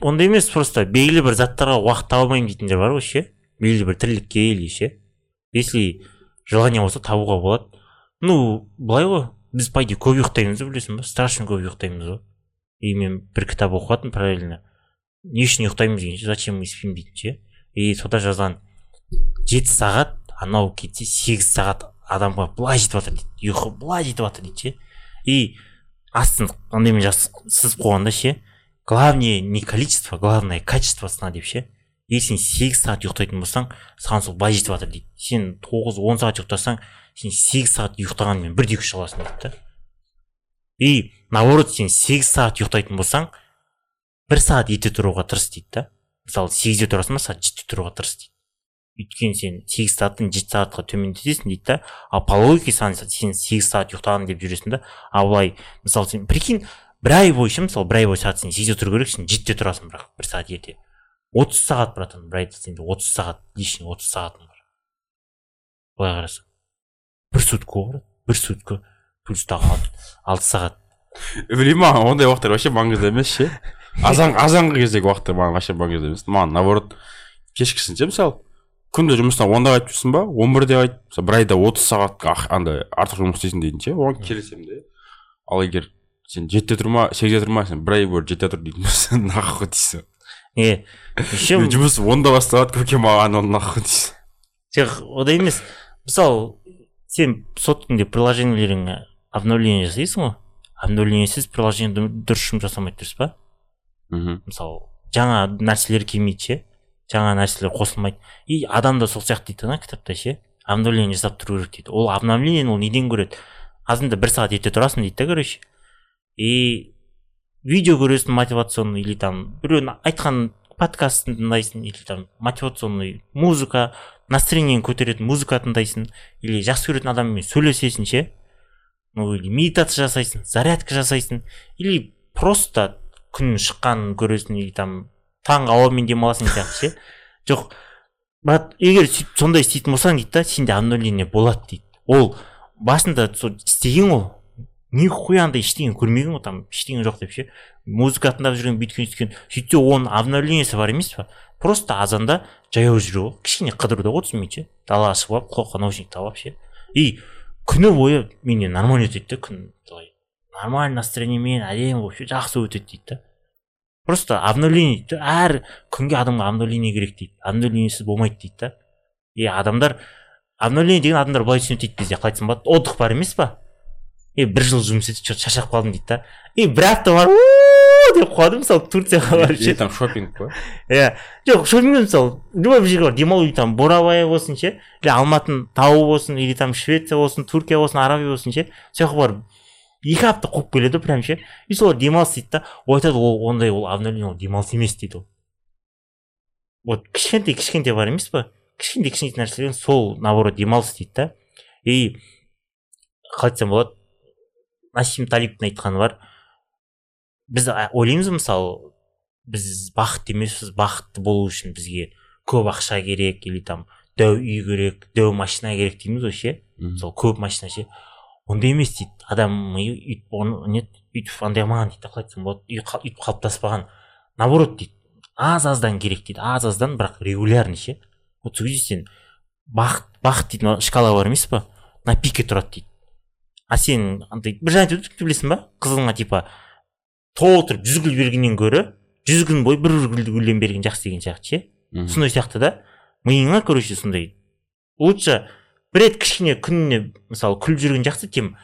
Ондай емес просто белгілі бір заттарға уақыт таба алмаймын дейтіндер бар ғой ше. Белгілі бір тірлікке или ше. Если желание болса табуға болады. Ну былай ғой. Біз по идее көп ұйықтаймыз білесің ба? Страшно көп ұйықтаймыз ғой. И мен бір кітап оқыватырмын параллельно. Не үшін ұйықтаймыз деген ше? Зачем мы спим дейтін ше? И сода жазған жеті сағат анау кетсе сегіз сағат адамға былай жетіп жатыр дейді. Ұйқы былай жетіп жатыр дейді ше. И астын андаймен жаз сызып қойған да ше главное не количество главное качество сна деп ше. Егер сен сегіз сағат ұйықтайтын болсаң саған сол былай жетіп жатыр дейді. Сен тоғыз он сағат ұйықтасаң сен сегіз сағат ұйықтағанмен бірдей күш аласың дейді да. И наоборот сен сегіз сағат ұйықтайтын болсаң бір сағат ерте тұруға тырыс дейді да. Мысалы сегізде тұрасың ба сағат жетіде тұруға тырыс дейді. Өйткені сен сегіз сағаттан жеті сағатқа төмендетесің дейді да. Ал по логике сен сегіз сағат ұйықтаған деп жүресің да. Ал былай мысалы сен прикинь бір ай бойы ше мысалы бір ай бойы сағат сен сегізде тұру керек сен жетіде тұрасың бірақ бір сағат ерте отыз сағат братан бір айда сенде отыз сағат лишний отыз сағатың бар былай қарасаң бір сутка ғой брат бір сутка плюс тағы алты- сағат білмеймін маған ондай уақыттар вообще маңызды емес ше азан азанғы кездегі уақыттар маған вообще маңызды емес маған наоборот кешкісін ше мысалы күнде жұмыстан онда қайтып жүрсің ба? Он бірде қайтып мысалы бір айда отыз сағат андай артық жұмыс істейсің дейтін ше оған келісемін де. Ал егер сен жетіде тұрма сегізде тұрма сен бір ай бойы жетіде тұр дейтін болсаң нахуй дейсің не еще жұмыс онда басталады көке маған оны нахуй дейсің жоқ ондай емес. Мысалы сен соткаңде приложениелеріңе обновление жасайсың ғой. Обновлениесіз приложение дұрыс жұмыс жасамайды дұрыс па? Мхм. Мысалы жаңа нәрселер келмейді ше? Жаңа нәрселер қосылмайды. И адам да сол сияқты дейді ана кітапта ше? Обновление жасап тұру керек дейді. Ол обновлениені ол неден көреді? Азында бір сағат ерте тұрасың дейді да короче. И видео көресің мотивационный или там біреудің айтқан подкастын тыңдайсың или там мотивационный музыка настроениеңді көтеретін музыка тыңдайсың или жақсы көретін адаммен сөйлесесің ше ну или медитация жасайсың зарядка жасайсың или просто күн шыққанын көресің или там таңғы ауамен демаласың сияқты ше. Жоқ брат егер сөйтіп сондай істейтін болсаң дейді да сенде обновление болады дейді. Ол басында сол істеген ғой. Нихуя андай ештеңе көрмеген ғой там ештеңе жоқ деп ше. Музыка тыңдап жүрген бүйткен сөйткен сөйтсе оның обновлениесі бар емес па просто азанда жаяу жүру ғой кішкене қыдыру да отыз минут ше. Далаға шығып алып құлаққа наушник тағып алып ше. И күні бойы менен нормально өтеді да күн былай. Нормальный настроениемен әдемі болып ше жақсы өтеді дейді да просто обновление дейді әр күнге адамға обновление керек дейді. Обновлениесіз болмайды дейді да и адамдар обновление деген адамдар былай түсінеді дейді бізде қалай айтсам болады отдых бар емес па и бір жыл жұмыс істеп че то шаршап қалдым дейді да. И бір апта барып деп қуады мысалы турцияға барып ше. там шопинг қой. Иә. Жоқ шопинг мысалы любой бір жерге бар. Демалу там бурабай болсын ше или алматының тауы болсын или там швеция болсын түркия болсын арабия болсын ше сол жаққа барып екі апта қуып келеді ғой прям ше. И солар демалыс дейді да. Ол айтады ол ондай ол обновление ол демалыс емес дейді ол. Вот кішкентай кішкентай бар емес па кішкентай кішкентай нәрселер сол наоборот демалыс дейді да. И қалай айтсам болады. Насим талиптің айтқаны бар. Біз ойлаймыз мысалы біз бақытты емеспіз бақытты болу үшін бізге көп ақша керек или там дәу үй керек дәу машина керек дейміз ғой ше? Мысалы көп машина ше? Ондай емес дейді. Адам миы өйтіп не өйтіп андай қылмаған дейді да қалай айтсам болады? Өйтіп қалыптаспаған. Наоборот дейді. аз аздан керек дейді. аз аздан бірақ регулярный ше? Вот сол кезде сен бақыт бақыт дейтін шкала бар емес па? На пике тұрады дейді. А сен андай бір жаңа айтып білесің ба? Қызыңа типа толтырып жүз гүл бергеннен гөрі жүз күн бойы бір гүлден берген жақсы деген сияқты ше? Сондай сияқты да. Миыңа короче сондай лучше бір рет кішкене күніне мысалы күліп жүрген жақсы чем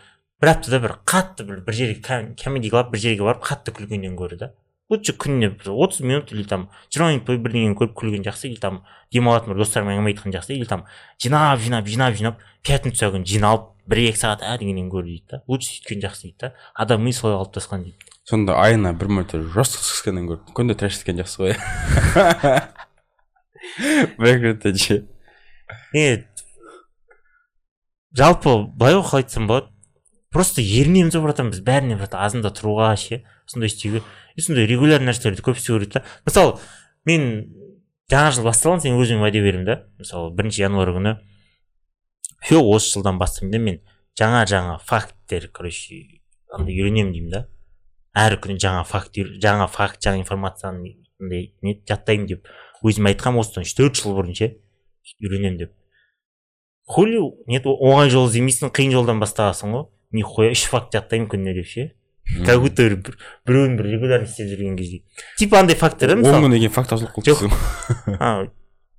бір аптада бір қатты бір бір жерге комедий клаб бір жерге барып қатты күлгеннен гөрі да. Лучше күніне отыз минут или там жиырма минут бойы бірдеңені көріп күлген жақсы или там демалатын бір достармен әңгіме айтқан жақсы или там жинап жинап жинап жинап пятница күні жиналып бір екі сағат ә дегеннен гөрі дейді да лучше сөйткен жақсы дейді да адам ми солай қалыптасқан дейді. Сонда айына бір мәрте жестко сысканнан гөрі күнде трэш еткен жақсы ғой. Бір реттен ше е жалпы былай ғой қалай айтсам болады. Просто ерінеміз ғой братан біз бәріне бір азында тұруға ше. Сондай істеуге и сондай регулярный нәрселерді көп істеу керек та мысалы мен жаңа жыл басталған сен өзіме уәде беремін да. Мысалы бірінші январь күні. Все осы жылдан бастаймын да мен. Жаңа жаңа факттер короче андай үйренемін деймін да. Әр күні жаңа факт жаңа факт жаңа информацияны андай не жаттаймын деп өзіме айтқанмын осыдан үш төрт жыл бұрын ше. Үйренемін деп. Хули нет оңай жол іздемейсің қиын жолдан бастағансың ғой. Нихуя үш факт жаттаймын күніне деп ше. Как будто бір біреуін бір регулярно істеп жүрген кезде. Типа андай факттар да он күннен кейін факт ашылып қалыпсың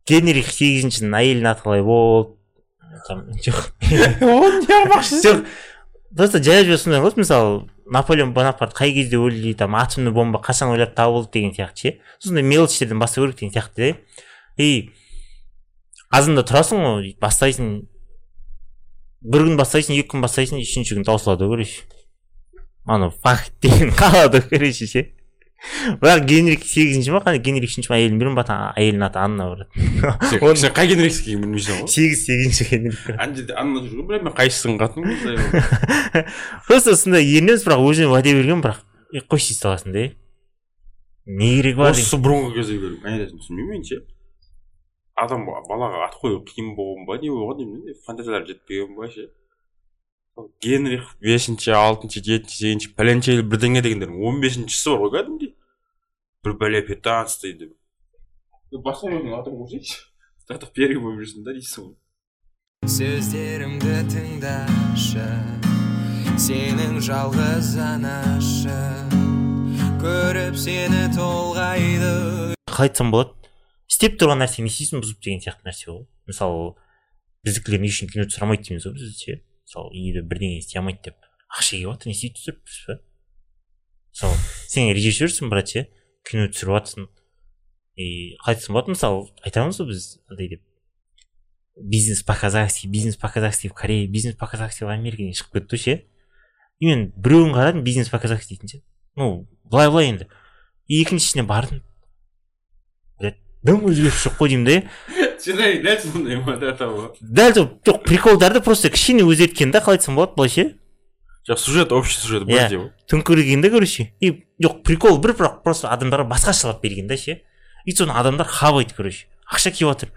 генрих сегізіншінің әйелінің аты қалай болды? Жоқ. Оны жоқ. Просто жай жай сондай ғой мысалы наполеон бонапарт қай кезде өлді там атомный бомба қашан ойлап табылды деген сияқты ше. Сондай мелочьтерден бастау керек деген сияқты да. И азанда тұрасың ғой бастайсың бір күн бастайсың екі күн бастайсың үшінші күн таусылады ғой короче. Ана факт деген қалады ғой короче ше бірақ генрих сегізінші ма қандай генрих үшінші ма әйелін білмеймін ба әйелінің аты анна бар. Сен қай генрих екенін білмейсің ғой? сегіз сегізінші генрих ана жерде анна жүр ғой білемін қайсысының қатыны просто сондай ерінеміз бірақ өзіме уәде берген бірақ қойшы дей саласың да не керегі бар осы бұрынғы кезде айдасын түсінбеймін мен ше. Адам балаға ат қою қиын болған ба не болған деймін фантазиялар жетпеген ба ше? Генрих бесінші алтыншы жетінші сегізінші пәленшелі бірдеңе дегендердің он бесіншісі бар ғой кәдімгідей. Бір бәле пятнадцатый деп. Басқа біреудің атын көрсейші первый болып жүрсің да дейсің ғой. Сөздерімді тыңдашы сенің жалғыз анашы. Көріп сені толғайды. Қалай айтсам болады істеп тұрған нәрсе не істейсің бұзып деген сияқты нәрсе ғой. Мысалы біздікілер не үшін кино түсіре дейміз ғой біз ше мысалы үйде бірдеңе істей алмайды деп. Ақша келіп жатыр не істейді түсіріп па мысалы сен режиссерсің брат ше кино түсіріп жатрсың и қалай айтсам болады мысалы айтамыз ғой біз андай деп. Бизнес по казахски бизнес по казахски в корее бизнес по казахски в америке шығып кетті ше и мен біреуін қарадым бизнес по казахски дейтін ше. Ну былай былай енді. Екіншісіне бардым. Дым өзгеріп жоқ қой деймін да шынайы дәл сондай ма да дәл сол жоқ приколдарды просто кішкене өзгерткен да қалай айтсам болады былай ше жоқ сюжет общий сюжет бір деп төңкерген да короче и жоқ прикол бір бірақ просто адамдарға басқашалап берген да ше и соны адамдар хавайды короче ақша келіп жатыр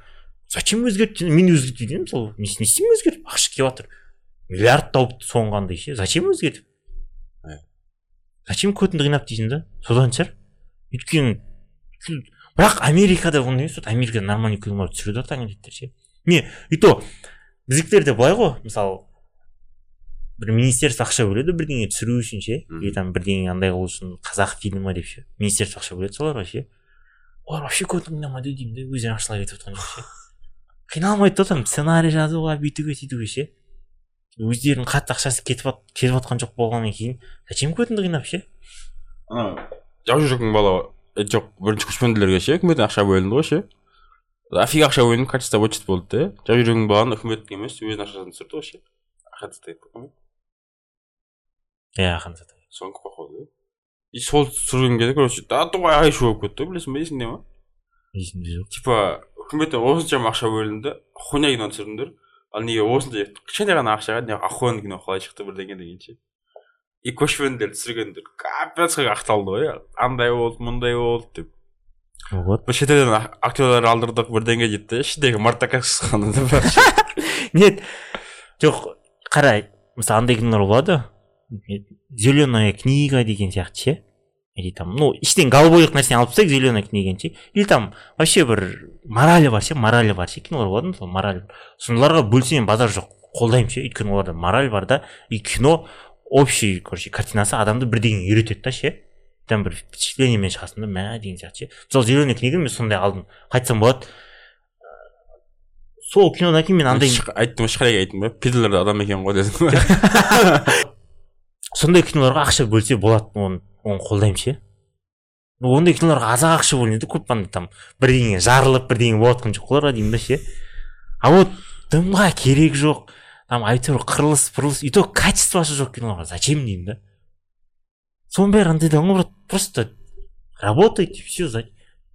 зачем өзгертті мен өзгертпеймін мысалы не істеймін өзгертіп ақша келіп жатыр миллиард тауып соңғандай ше зачем өзгертіп зачем көтіңді қинап дейсің да содан шығар өйткені бірақ америкада ондай емес америкада нормальный кинолар түсіреді ғой таңертеңдер ше. Не и то біздікілерде былай ғой мысалы бір министерство ақша бөледі бірдеңе түсіру үшін ше. Или там бірдеңе андай қылу үшін қазақ фильмі деп ше. Министерство ақша бөледі соларға ше. Олар вообще көтін қинамайды деймін да өздері ақшалай кетіп жатқан жоқ ше. Қиналмайды да там сценарий жазуға бүйтуге сөйтуге ше. Өздерінің қатты ақшасы кетіп кетіп жатқан жоқ болғаннан кейін зачем көтінді қинап ше? Ана жау жүректің бала жоқ бірінші көшпенділерге ше үкіметтен ақша бөлінді ғой ше. Офига ақша бөлініп качество вычет болды да жау жүрегің баланы үкіметтің емес өзінің ақшасын түсірді ғой ше. Ақша тастайды иә ханзада сонікі походу и сол түсірген кезде короче татуға ай шу болып кетті ғой білесің ба есіңде ма? Есімде жоқ. Типа үкіметтен осыншама ақша бөлінді хуйня кино түсірдіңдер. Ал неге осындай кішкентай ғана ақшаға не охуенный кино қалай шықты бірдеңе деген ше. И көшпенділерді түсіргендер капец как ақталды ғой андай болды мұндай болды деп. Вот. Шетелден ак- актерлар алдырдық бірдеңе дейді да ішіндегі шыққанда да бірақ ше. нет жоқ қара мысалы андай кинолар болады. Зеленая книга деген сияқты ше. Или там ну іштен голубойлық нәрсені алып тастайық зеленая книганы ше. Или там вообще бір моралі бар ше моралі бар ше кинолар болады мысалы мораль. Сондайларға бөлсем базар жоқ қолдаймын ше. Өйткені оларда мораль бар да. И кино общий короче картинасы адамды бірдеңе үйретеді да ше. Там бір впечатлениемен шығасың да мә деген сияқты ше. Мысалы зеленая книганы мен сондай алдым. Қайтсам болады. Сол кинодан кейін мен андай айттым ғой шықырайық айттым ба пидорлар да адам екен ғой дедім ба сондай киноларға ақша бөлсе болады оны оны қолдаймын ше. Ондай киноларға аз ақ ақша бөлінеді көп андай там бірдеңе жарылып бірдеңе болып жатқан жоқ оларға деймін да ше. А вот дымға керек жоқ. Там әйтеуір қырылыс пырылыс и то качествосы жоқ киноларға зачем деймін да соның бәрі ғой брат просто работайте все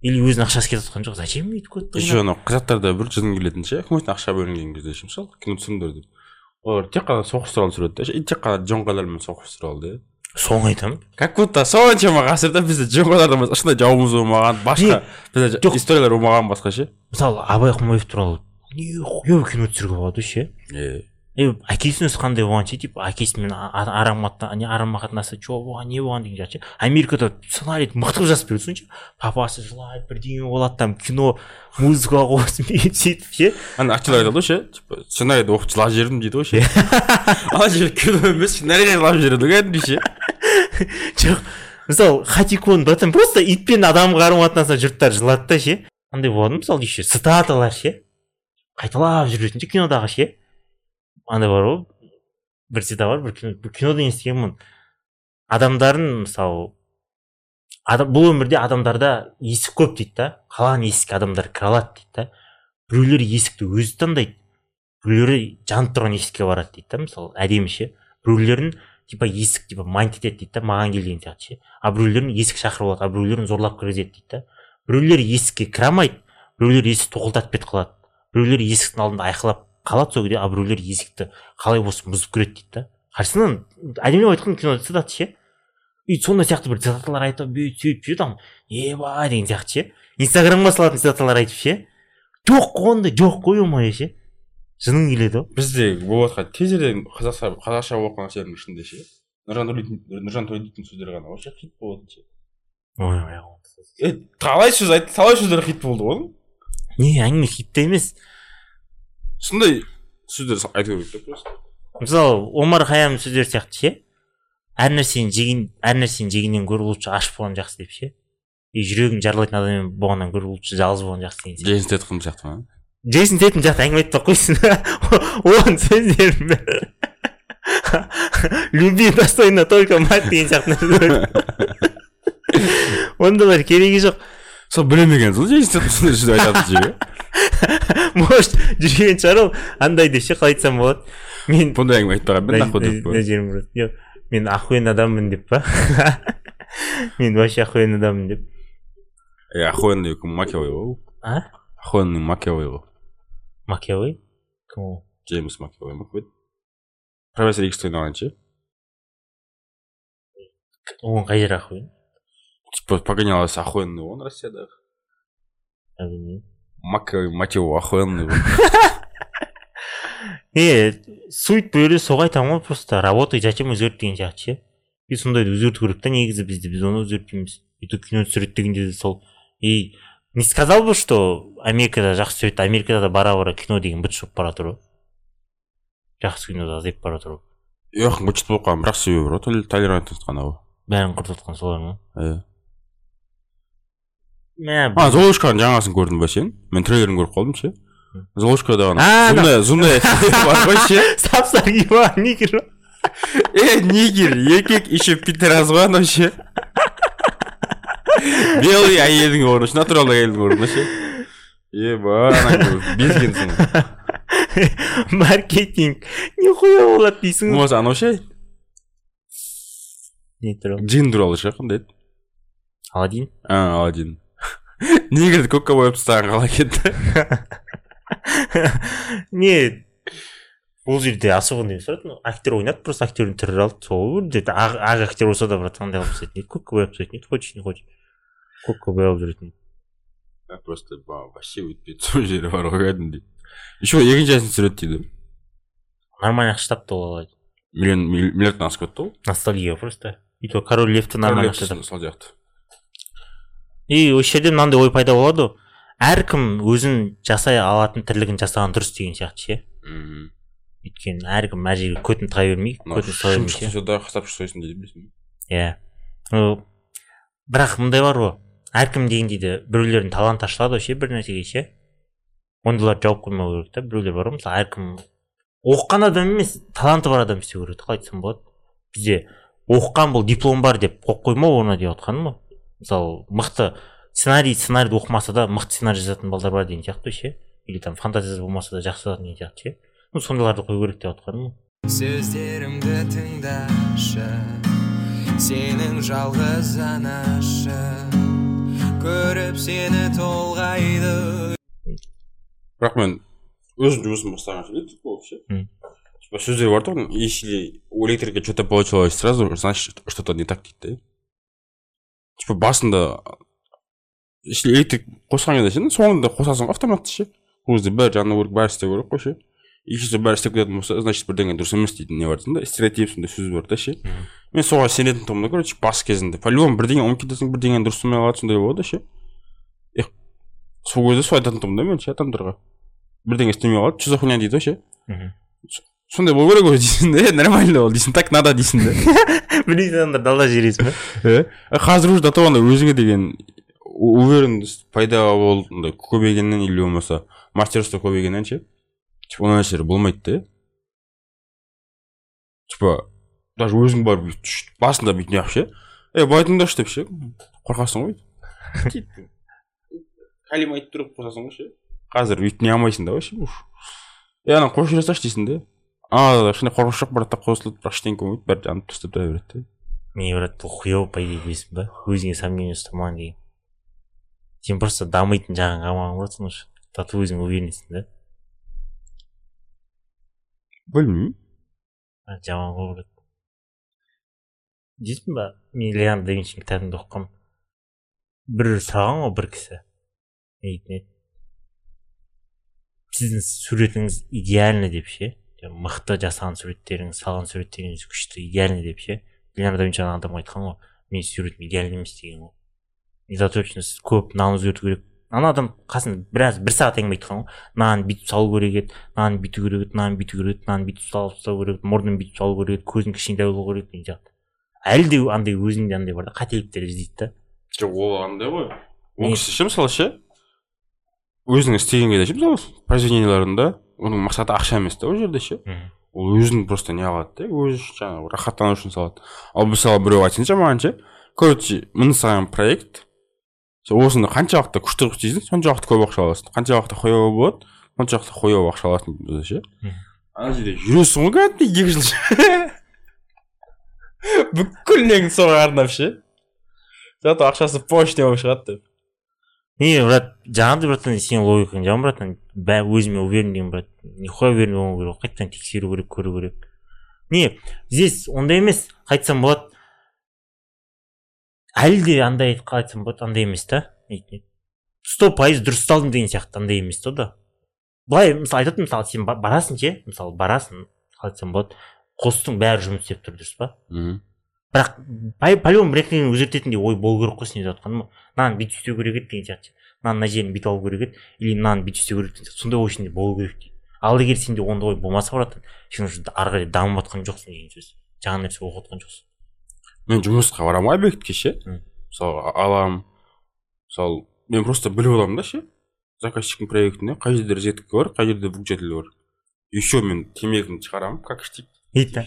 или өзінің ақшасы кетіп жатқан жоқ зачем өйтіп кетті еще анау қазақтарда бір жын келетін ше үкіметтен ақша бөлінген кезде ше мысалы кино түсіріңдер деп олар тек қана соғыс туралы түсіреді да и тек қана жоңғарлармен соғыс туралы да соны айтамын как будто соншама ғасырда бізде жоңғарлардан басқа ешқандай жауымыз болмаған басқа бізде историялар болмаған басқа ше мысалы абай құмаев туралы не хуевый кино түсіруге болады ше е е әкесінің өзі қандай болған ше типа әкесімен арам не арама қатынасы че болған не болған деген сияқты ше америкада сценарийді мықты қылып жазып береді ше папасы жылайды бірдеңе болады там кино музыка қосып сөйтіп ше. Ана актерлар айтады ғой ше типа сценарийді оқып жылап жібердім дейді ғой ше. Ана жерде кино емес сценарий жылап жібереді ғой кәдімгідей ше. Жоқ мысалы хатикон братан просто ит пен адам қарым қатынасына жұрттар жылады да ше. Андай болады мысалы еще цитаталар ше. Қайталап жүретін ше кинодағы ше. Андай бар ғой. Бір цитата бар бір кино кинодан естігенмін адамдардың мысалы адам, бұл өмірде адамдарда есік көп дейді да. Қалаған есікке адамдар кіре алады дейді да. Біреулер есікті өзі таңдайды. Біреулері жанып тұрған есікке барады дейді да мысалы әдемі ше. Біреулерін типа есік типа майнд етеді дейді да маған кел деген сияқты ше. А біреулерін есік шақырып алады а біреулерін зорлап кіргізеді дейді да. Біреулер есікке кіре алмайды. Біреулер есікті тоқылдатып кетіп қалады біреулер есіктің алдында айқайлап қалады сол кезде а біреулер есікті қалай болсын бұзып кіреді дейді да. Қарасаңнан әдемілеп айтқан кино цитата ше. И сондай сияқты бір цитаталар айтып бүйтіп сөйтіп ше там ебай деген сияқты ше. Инстаграмға салатын цитаталар айтып ше. Жоқ қой ондай жоқ қой оңай ше. Жының келеді ғой. Бізде болып жатқан тезерден қазақша қазақша болып жатқан нәрселердің ішінде ше. Нұржан нұржан төлейтін сөздер ғана вообще хит болатын ше. Ой е талай сөз айтты талай сөздер хит болды ғой не әңгіме хитте емес. Сондай сөздер айту керек та просто мысалы омар хаям сөздері сияқты ше? Әр нәрсені жеген әр нәрсені жегеннен гөрі лучше аш болған жақсы деп ше? И жүрегің жарылайтын адаммен болғаннан гөрі лучше жалғыз болған жақсы деген сияқты. Джейсон стейтхам сияқты ма? Джейсон тейтм жақты әңгіме айтпай ақ қойсын оның сөздерін бәрі люби достойно только мать деген сияқты нәрселер. Ондайлар керегі жоқ. Сол джейсон стейтхам сондай сөз айтады жегі может жүрген шығар ол андай деп ше қалай айтсам болады? Мен бұндай әңгіме айтпаған мен нахуй деп жоқ мен охуенный адаммын деп па? Мен вообще охуенный адаммын деп. Е охуенный кім? Макэвой ғой ол? А? Охуенный макэвой ғой макэвой кім ол? Джеймс макэвой ма? Кім еді профессор иксті ойнаған ше оның қай жері охуен типа погонялась охуенный он россиядағы Я білмеймін макэвой матео охуенный е суть бұл жерде соған айтамын ғой просто работай зачем өзгерт деген сияқты ше и сондайды өзгерту керек та негізі бізде біз оны өзгертпейміз и то кино түсіреді дегенде де сол. И не сказал бы что америкада жақсы түсіреді америкада да бара бара кино деген быт болып бара жатыр ғой жақсы кино да азайып бара жатыр ғой жоқ быт болып қалған бірақ себебі бар ғой толерантность қана ғой бәрін құртып жатқан солар ма? Иә мә а золушканың жаңасын көрдің ба сен мен трейлерін көріп қалдым ше золушкада ана зумная бар ғой ше сап сары киіп алған нигер е нигер еркек еще пидорас ғой анау ше белый әйелдің орнына ше натуралды әйелдің орнына ше еба безгенсің маркетинг нихуя болады дейсің ғой болмаса анау ше не туралы джин туралы ше қандай еді аладдин а аладдин негрді көкке бояп тастаған қалай кетті не бұл жерде особо не тұрады актер ойнады просто актердің түрі алды сол жерде ақ ақ актер болса да брат андай қылып тастайтын еді көкке бояп тастайтын еді хочешь не хочешь көкке боялып жүретін еді просто вообще өтпейді сол жері бар ғой кәдімгідей еще екінші жасын түсіреді дейді нормально ақша тапты ол ала миллион милли- миллиардтан асып кетті ғой ностальгия просто. И то король левті нормально ақша тапты сол сияқты и осы жерде мынандай ой пайда болады. Ғой әркім өзін жасай алатын тірлігін жасаған дұрыс деген сияқты ше. Мхм. Өйткені әркім мына жерге көтін тыға бермей көтін ше. да дейді иә. Бірақ мындай бар ғой. Әркім дегенде де біреулердің таланты ашылады ғой ше бір нәрсеге ше. Ондайларды жауып қоймау керек та біреулер бар ғой. Мысалы әркім оқыған адам емес таланты бар адам істеу керек қалай айтсам болады? Бізде оқыған бұл диплом бар деп қойып қоймау орнына деп жатқаным ғой. Мысалы мықты сценарий сценарийді оқымаса да мықты сценарий жазатын балдар бар деген сияқты ше. Или там фантазиясы болмаса да жақсы жазатын деген сияқты ше. Ну сондайларды қою керек деп жатқаным ғой сөздерімді тыңдашы сенің жалғыз анашы көріп сені толғайды. Бірақ мен өзім жұмысым Мм. типа сөздер бар тұғын если у электрика что то получилось сразу значит что то не так дейді да типа басында электрик қосқан кезде сен соңында қосасың ғой автоматты ше ол кезде бәрі жану керек бәрі істеу керек қой ше егер бәрі істеп кететін болса значит бірдеңе дұрыс емес дейтін не бар да стереотип сондай сөз бар да ше мен соған сенетін тұғым да короче бас кезінде по любому бірдеңе ұмытып кетесің бірдеңені дұрыс істемей қалады сондай болады ше эх сол кезде сол айтатын тұғым да мен ше адамдарға бірдеңе істемей қалады что за хуйня дейді ғой ше сондай болу керек ғой дейсің да нормально ол дейсің так надо дейсің да білмейтін адамдарды далада жібересің ба? А қазір уже до того андай өзіңе деген уверенность пайда болып андай көбейгеннен или болмаса мастерство көбейгеннен ше типа ондай нәрселер болмайды да типа даже өзің барып басында бүйтіп неғып ше е былай тыңдашы деп ше қорқасың ғой кәлима айтып тұрып қосасың ғой ше қазір бүйтіп не алмайсың да вообще е ана қойып жүре салшы дейсің да а қорқыныш жоқ бірақ та қосылады бірақ ештеңе болмайды бәрі жанып тастап тұра береді да не брат бұл хуево по идее білесің ба өзіңе сомнение ұстамаған деген сен просто дамитын жағын қалмаған братан уже зато өзің уверенсің да. Білмеймін А, жаман ғой брат дейсің ба мен леонардо да винчидің кітабында оқығанмын бір сұраған ғой бір кісі не дейтін еді сіздің суретіңіз идеальный деп ше мықты жасаған суреттеріңіз салған суреттеріңіз күшті. Идеальный деп ше? Леонардо да винчи ана адамға айтқан ғой. Менің суретім идеальный емес деген ғой недостаточно сіз көп мынаны өзгерту керек. Ана адам қасында біраз бір сағат әңгіме айтқан ғой. Мынаны бүйтіп салу керек еді мынаны бүйту керек еді мынаны бүйту керек еді мынаны бүйтіп салып тастау керек еді мұрнын бүйтіп салу керек еді көзің кішкентай болу керек деген сияқты. Әлі де андай өзінде андай бар да қателіктер іздейді да. Жоқ ол андай ғой. Ол кісі ше мысалы ше? Өзінің істегенге де ше мысалы произведениеларында? Оның мақсаты ақша емес та ол жерде ше? Ол өзін просто не қылады да өзі жаңағы рахаттану үшін салады. Ал мысалы біреу айтсыншы маған ше короче міне саған проект сен осыны қаншалықты күшті қылып істейсің соншалықты көп ақша аласың. Қаншалықты хуево болады соншалықты хуево ақша аласың дейді ше. Ана жерде жүресің ғой кәдімгідей екі жыл бүкіл неңді соған арнап ше. Зато ақшасы почте болып шығады деп. Не брат жаңағыдай братан сенің логикаң жаман братан бәрі өзіме уверен деген брат нихуя уверен болмау керек қайтадан тексеру керек көру керек. Не здесь ондай емес қалай айтсам болады. Әлі де андай айтсам болады андай емес та. Сто пайыз дұрыс істалдым деген сияқты андай емес та да. Былай мысалы айтады мысалы сен ба- барасың ше? Мысалы барасың қалай айтсам болады. Қостың бәрі жұмыс істеп тұр дұрыс па? Мхм. Бірақ по по любому нәрсені өзгертетіндей ой болу керек қой сен деп жатқаным. Ғой мынаны бүйтіп істеу керек еді деген сияқты. Мынаны мына жерін бүйтіп алу керек еді. Или мынаны бүйтіп істеу керек деген сияқты. Сондай ой ішінде болу керек дейді. Ал егер сенде ондай ой болмаса братан сен уже ары қарай дамып жатқан жоқсың деген сөз. Жаңа нәрсе оқып жатқан жоқсың. Мен жұмысқа барамын ғой объектке ше мысалы аламын мысалы мен просто біліп аламын да ше. Заказчиктің проектіне қай жерде розетка бар қай жерде двухжатель бар. Еще мен темекіні шығарамын как штик. Дейді да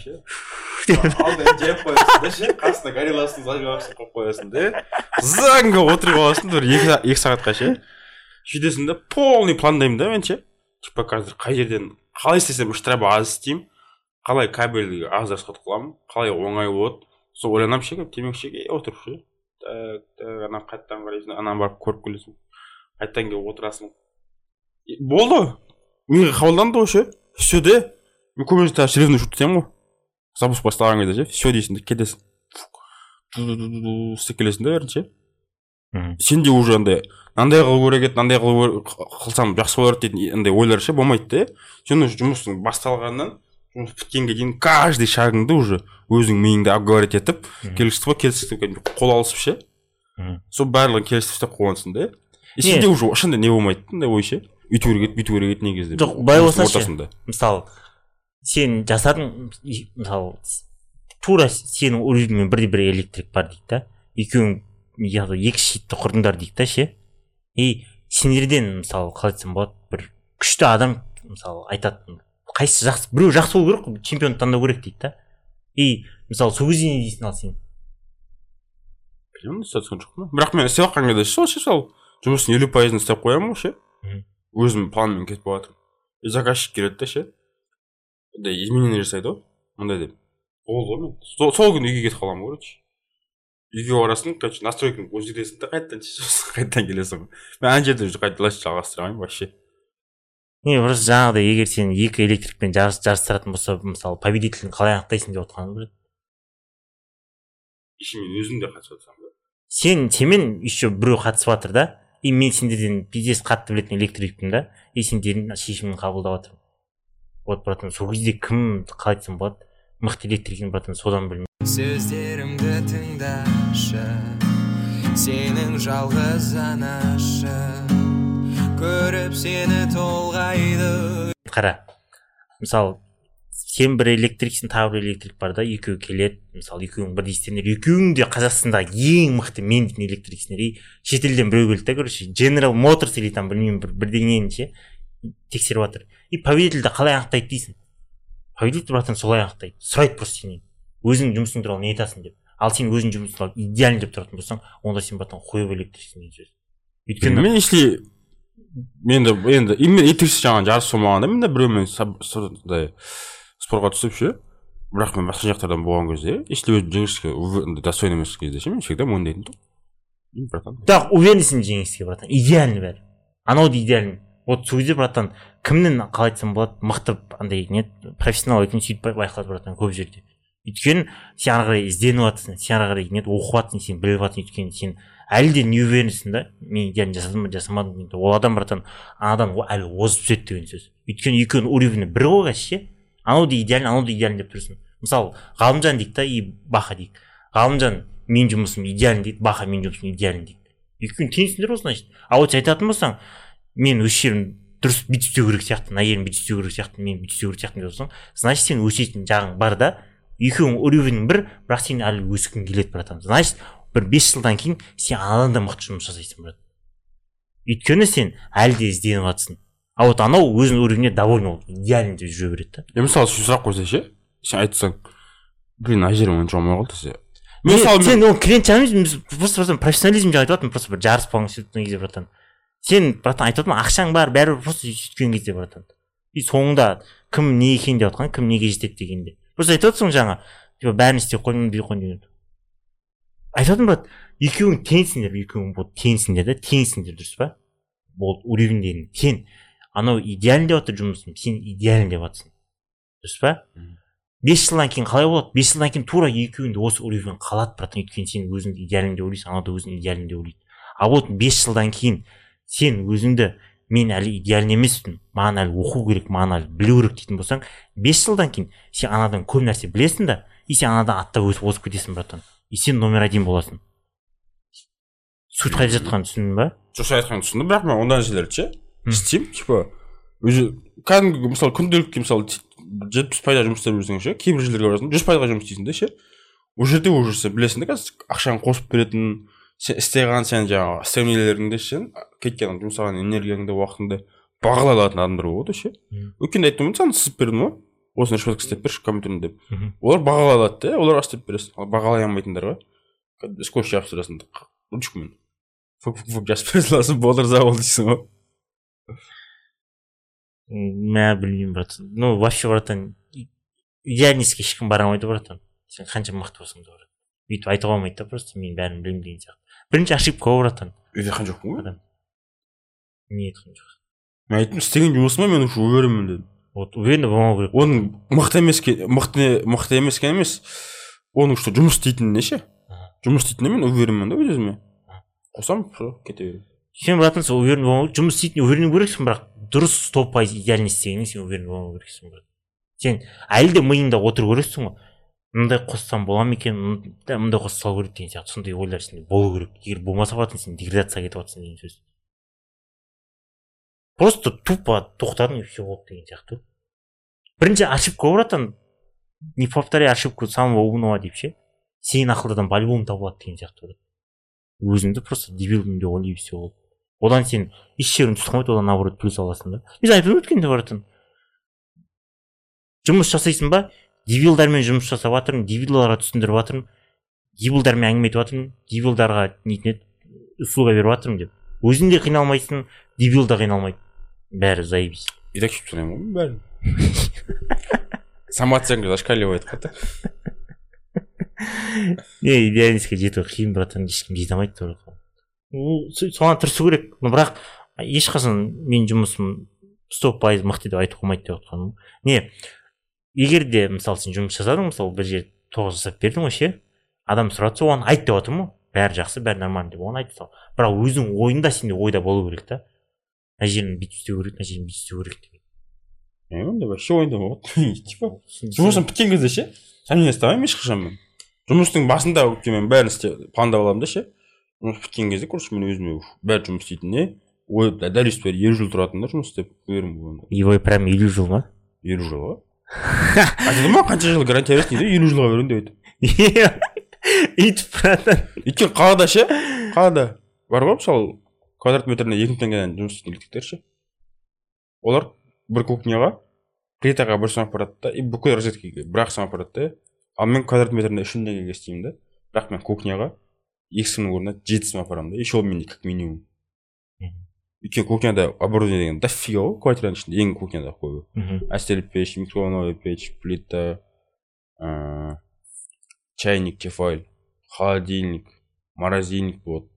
да қасына гореласын зажигалкасын қойып қоясың да заңға отырып аласың бір екі, са- екі сағатқа ше. Сөйтесің да полный пландаймын да мен ше. Типа қазір қай жерден қалай істесем штраба аз істеймін. Қалай кабель аз расход қыламын қалай оңай болады. Сол ойланамын ше темекі шеге отырып ше так так ана қайтадан қарайсың ананы барып көріп келесің. Қайтадан келіп отырасың. Болды. Миға қабылданды ғой ше все де. Мен көбінесе даже серьезно шутка ғой. Запуск басталған кезде ше все дейсің де кетесің істеп келесің да бәрін ше сен де уже андай мынандай қылу керек еді мынандай қылу қылсам жақсы болар еді дейтін андай ойлар ше болмайды да сен уже жұмыстың басталғаннан жұмыс біткенге дейін каждый шагыңды уже өзің миыңда обговорить етіп келістік па келістік деп кәдімгі қол алысып ше. Мхм. сол барлығын келісіп істеп қойғансың да и сенде уже ешқандай не болмайды да андай ой ше. Өйту керек еді бүйту керек еді негізі. Жоқ, былай болса ше. мысалы сен жасадың мысалы тура сенің уровеньмен бірдей бір электрик бар дейді да екеуің яғни екі щитті құрдыңдар дейді да ше. И сендерден мысалы қалай айтсам болады бір күшті адам мысалы айтады қайсысы жақсы біреу жақсы болу керек қой чемпионды таңдау керек дейді да и мысалы сол кезде не дейсің ал сен? Білмеймін бірақ мен істеп жатқан кезде сол ше сол жұмыстың елу пайызын істеп қоямын ғой ше. Мгм. өзім планмен кетіп жатырмын. И заказчик келеді да ше. Изменение жасайды ғой мындай деп болды ғой мен сол, күні үйге кетіп қаламын короче. Үйге барасың короче настройканы өзгертесің да қайтадан шешесің қайтадан келесің ғой мен ана жерде уже қайталай жалғастырамын вообще? Не просто жаңағыдай егер сен екі электрикпен жарыс жарыстыратын болса мысалы победителін қалай анықтайсың деп отқаным біледі еще мен өзім де қатысып жатсам да сен сенімен еще біреу қатысып жатыр да? И мен сендерден пиздец қатты білетін электрикпін да? И сендердің шешімін қабылдап жатырмын вот братан сол кезде кім қалай айтсам болады? Мықты электрик екенін братан содан білмеймін сөздерімді тыңдашы сенің жалғыз анашы. Көріп сені толғайды. Қара мысалы сен бір электриксің тағы бір электрик бар да екеуі келеді. Мысалы екеуің бірдей істеңдер екеуің де қазақстандағы ең мықты мен дейтін электриксіңдер и шетелден біреу келді да короче general motors или там білмеймін бір бірдеңені ше. Тексеріп жатыр и победительді қалай анықтайды дейсің? Победитель братан солай анықтайды сұрайды просто сенен өзіңнің жұмысың туралы не айтасың деп. Ал сен өзіңнің жұмысың туралы идеально деп тұратын болсаң онда сен братан хуевый электриксің деген сөз. Өйткені мен если енді енді именно электричество жағынан жарыс болмағанда мен де біреумен сондай спорға түсіп ше бірақ мен басқа жақтардан болған кезде если өзім жеңіске достойный емес кезде ше мен всегда мойындайтын тұғым братан. Так уверенсің жеңіске братан. Идеально бәрі. Анау да идеально вот сол кезде братан кімнің қалай айтсам болады мықты андай не профессионал екенін сөйтіп бай- байқалады братан көп жерде. Өйткені сен ары қарай ізденіп жатрсың сен ары қарай не оқып жатрсың сен біліп жатрсың өйткені сен әлі де не уверенсің да мен идеально жасадым ба жасамадым ба ол адам братан анадан әлі озып түседі деген сөз. Өйткені екеуінің уровені бір ғой қазір ше анау да идеально анау да идеально деп тұрсың. Мысалы ғалымжан дейік та и баха дейік ғалымжан менің жұмысым идеально дейді баха менің жұмысым идеально дейді. Екеуің теңсіңдер ғой значит. А вот сен айтатын болсаң мен осы жерім дұрыс бүйтіп істеу керек сияқты мына жерім бүйтіп істеу керек сияқты мен бүйтіп істеу керек сияқтымын деп отырсаң значит сен өсетін жағың бар да екеуің уровенің бір бірақ сен әлі өскің келеді братан значит бір бес жылдан кейін сен анадан да мықты жұмыс жасайсың брат. Өйткені сен әлі де ізденіп жатрсың а вот анау өзінің уровеніне довольно ол идеально деп жүре береді да. Е мысалы сен сұрақ қойса ше сен айтсаң блин ана жерім онша болмай қалды десе мен мысалы сен оны клиент жағынан емес просто профессионализм жайлы айтып жатырмын просто бір жарыс болған кезде братан. Сен братан айтып жатырмын ақшаң бар бәрібір просто сөйткен кезде братан. И соңында кім не екен деп жатқан кім неге жетеді дегенде. Просто айтып жатрсың жаңа типа бәрін істеп қойдым бүй қойдым деген айтып жатырмын брат екеуің теңсіңдер екеуің вот теңсіңдер да теңсіңдер дұрыс па? Болды уровеньдерің тең анау идеально деп жатыр жұмысым сен идеально деп жатрсың дұрыс па? Бес жылдан кейін қалай болады? Бес жылдан кейін тура екеуің де осы уровень қалады братан. Өйткені сен өзіңді идеально деп ойлайсың анау да өзін идеально деп ойлайды. А вот бес жылдан кейін сен өзіңді мен әлі идеально емеспін маған әлі оқу керек маған әлі білу керек дейтін болсаң бес жылдан кейін сен анадан көп нәрсе білесің да и сен анадан аттап өсіп озып кетесің братан. И сен номер один боласың. Суть қайда жатқанын түсіндің ба? Жоқ сен айтқаныңды түсіндім бірақ мен ондай нәрселерді ше істеймін. Типа уже кәдімгі мысалы күнделікті мысалы жетпіс пайда жұмыс істеп жүрсең ше кейбір жерлерге барасың жүз пайызға жұмыс істейсің да ше ол жерде уже сен білесің да қазір ақшаны қосып беретін сен істеген сен жаңағы істеу нелеріңді сен кеткен жұмсаған энергияңды уақытыңды бағалай алатын адамдар болады ше? Мм. өткенде айттым ғой саған сызып бердім ғой. Осыны распечатка істеп берші компьютерін деп. Олар бағалай алады да оларға істеп бересің. Ал бағалай алмайтындарға кәдімгі скотч жабыстырып тастайсың ручкамен. Жазып бере саласың болды риза бол дейсің ғой. Мә білмеймін братан. Ну вообще братан идеальностьке ешкім бара алмайды братан. Сен қанша мықты болсаң да братан бүйтіп айтуға болмайды да просто мен бәрін білемін деген сияқты. Бірінші ошибка болып жатыр үйде жоқпын ғой не айтқан жоқ. Мен айттым істеген жұмысыма мен уже уверенмін дедім. Вот уверенно болмау керек. Оның мықты емес мықты мықты емес екен емес оның что жұмыс істейтініне ше жұмыс істейтініне мен уверенмін да өз өзіме. Қосамын все кете беремін. Сен братан сол уверен болмау керек. Жұмыс істейтін уверен керексің бірақ дұрыс сто пайыз идеально істегеннен сен уверен болмау керексің брат. Сен әлі де миыңда отыру керексің ғой. Мындай қоссам бола ма екен? Мындай қоса салу керек деген сияқты. Сондай ойлар сенде болу керек. Егер болмаса братан сен деградацияға кетіп жатрсың деген сөз. Просто тупо тоқтадың и все болды деген сияқты. Бірінші ошибка ғой братан не повторяй ошибку самого умного деп ше. Сенен ақылды адам по любому табылады деген сияқты өзіңді просто дебилмін деп ойлай берсе болды. Одан сен еш жерін түсіп қалмайды одан наоборот плюс аласың да. Мен айтып өткенде братан жұмыс жасайсың ба? Дебилдармен жұмыс жасап жатырмын дебилдарға түсіндіріп жатырмын дебилдармен әңгіме айтып жатырмын дебилдарға нетін еді услуга беріп жатырмын деп. Өзің де қиналмайсың дебил да қиналмайды бәрі заебись и так сөйтіп санаймын ғой бәрін самооценка зашкаливает қата не идеалистке жету қиын братан ешкім жете алмайды со- соған тырысу керек. Но бірақ ешқашан менің жұмысым сто пайыз мықты деп айтуға болмайды деп жатқаным не егер де мысалы сен жұмыс жасадың мысалы бір жер тоғыз жасап бердің ғой ше адам сұрады сол оған айт деп жатырмын ғой бәрі жақсы бәрі нормально деп оған айт сал бірақ өзің ойында сенде ойда болу керек та. Мына жерін бүйтіп істеу керек мына жерін бүйтіп істеу керек деген ондай вообще ойымда болмады. Типа жұмысым біткен кезде ше сомнение ұстамаймын ешқашан мен. Жұмыстың басында өйткені мен бәрін істе пландап аламын да ше. Жұмыс біткен кезде короче мен өзіме бәрі жұмыс істейтініне ой дәл өйстіп бәрі елу жыл тұратындар жұмыс істеп уверен ой прям елу жыл ма? Елу жылға айтады ма қанша жыл гарантия бересің дейді елу жылға беремін деп айтады өйтіп братан өйткені қалада ше қалада бар ғой мысалы квадрат метріне екі мың теңгеден жұмыс істейтін еркектер ше олар бір кухняға плитаға бір сом апарады да и бүкіл розеткеге бір ақ сом апарады да ал мен квадрат метріне үш мың теңгеге істеймін да. Бірақ мен кухняға екі сомның орнына жеті сом апарамын да. Еще ол менде как минимум. Өйткені кухняда оборудование деген дофига ғой квартираның ішінде ең кухняда қою мхм әстелі пеш микроволновая печь плита ыыы чайник тефаль холодильник морозильник болады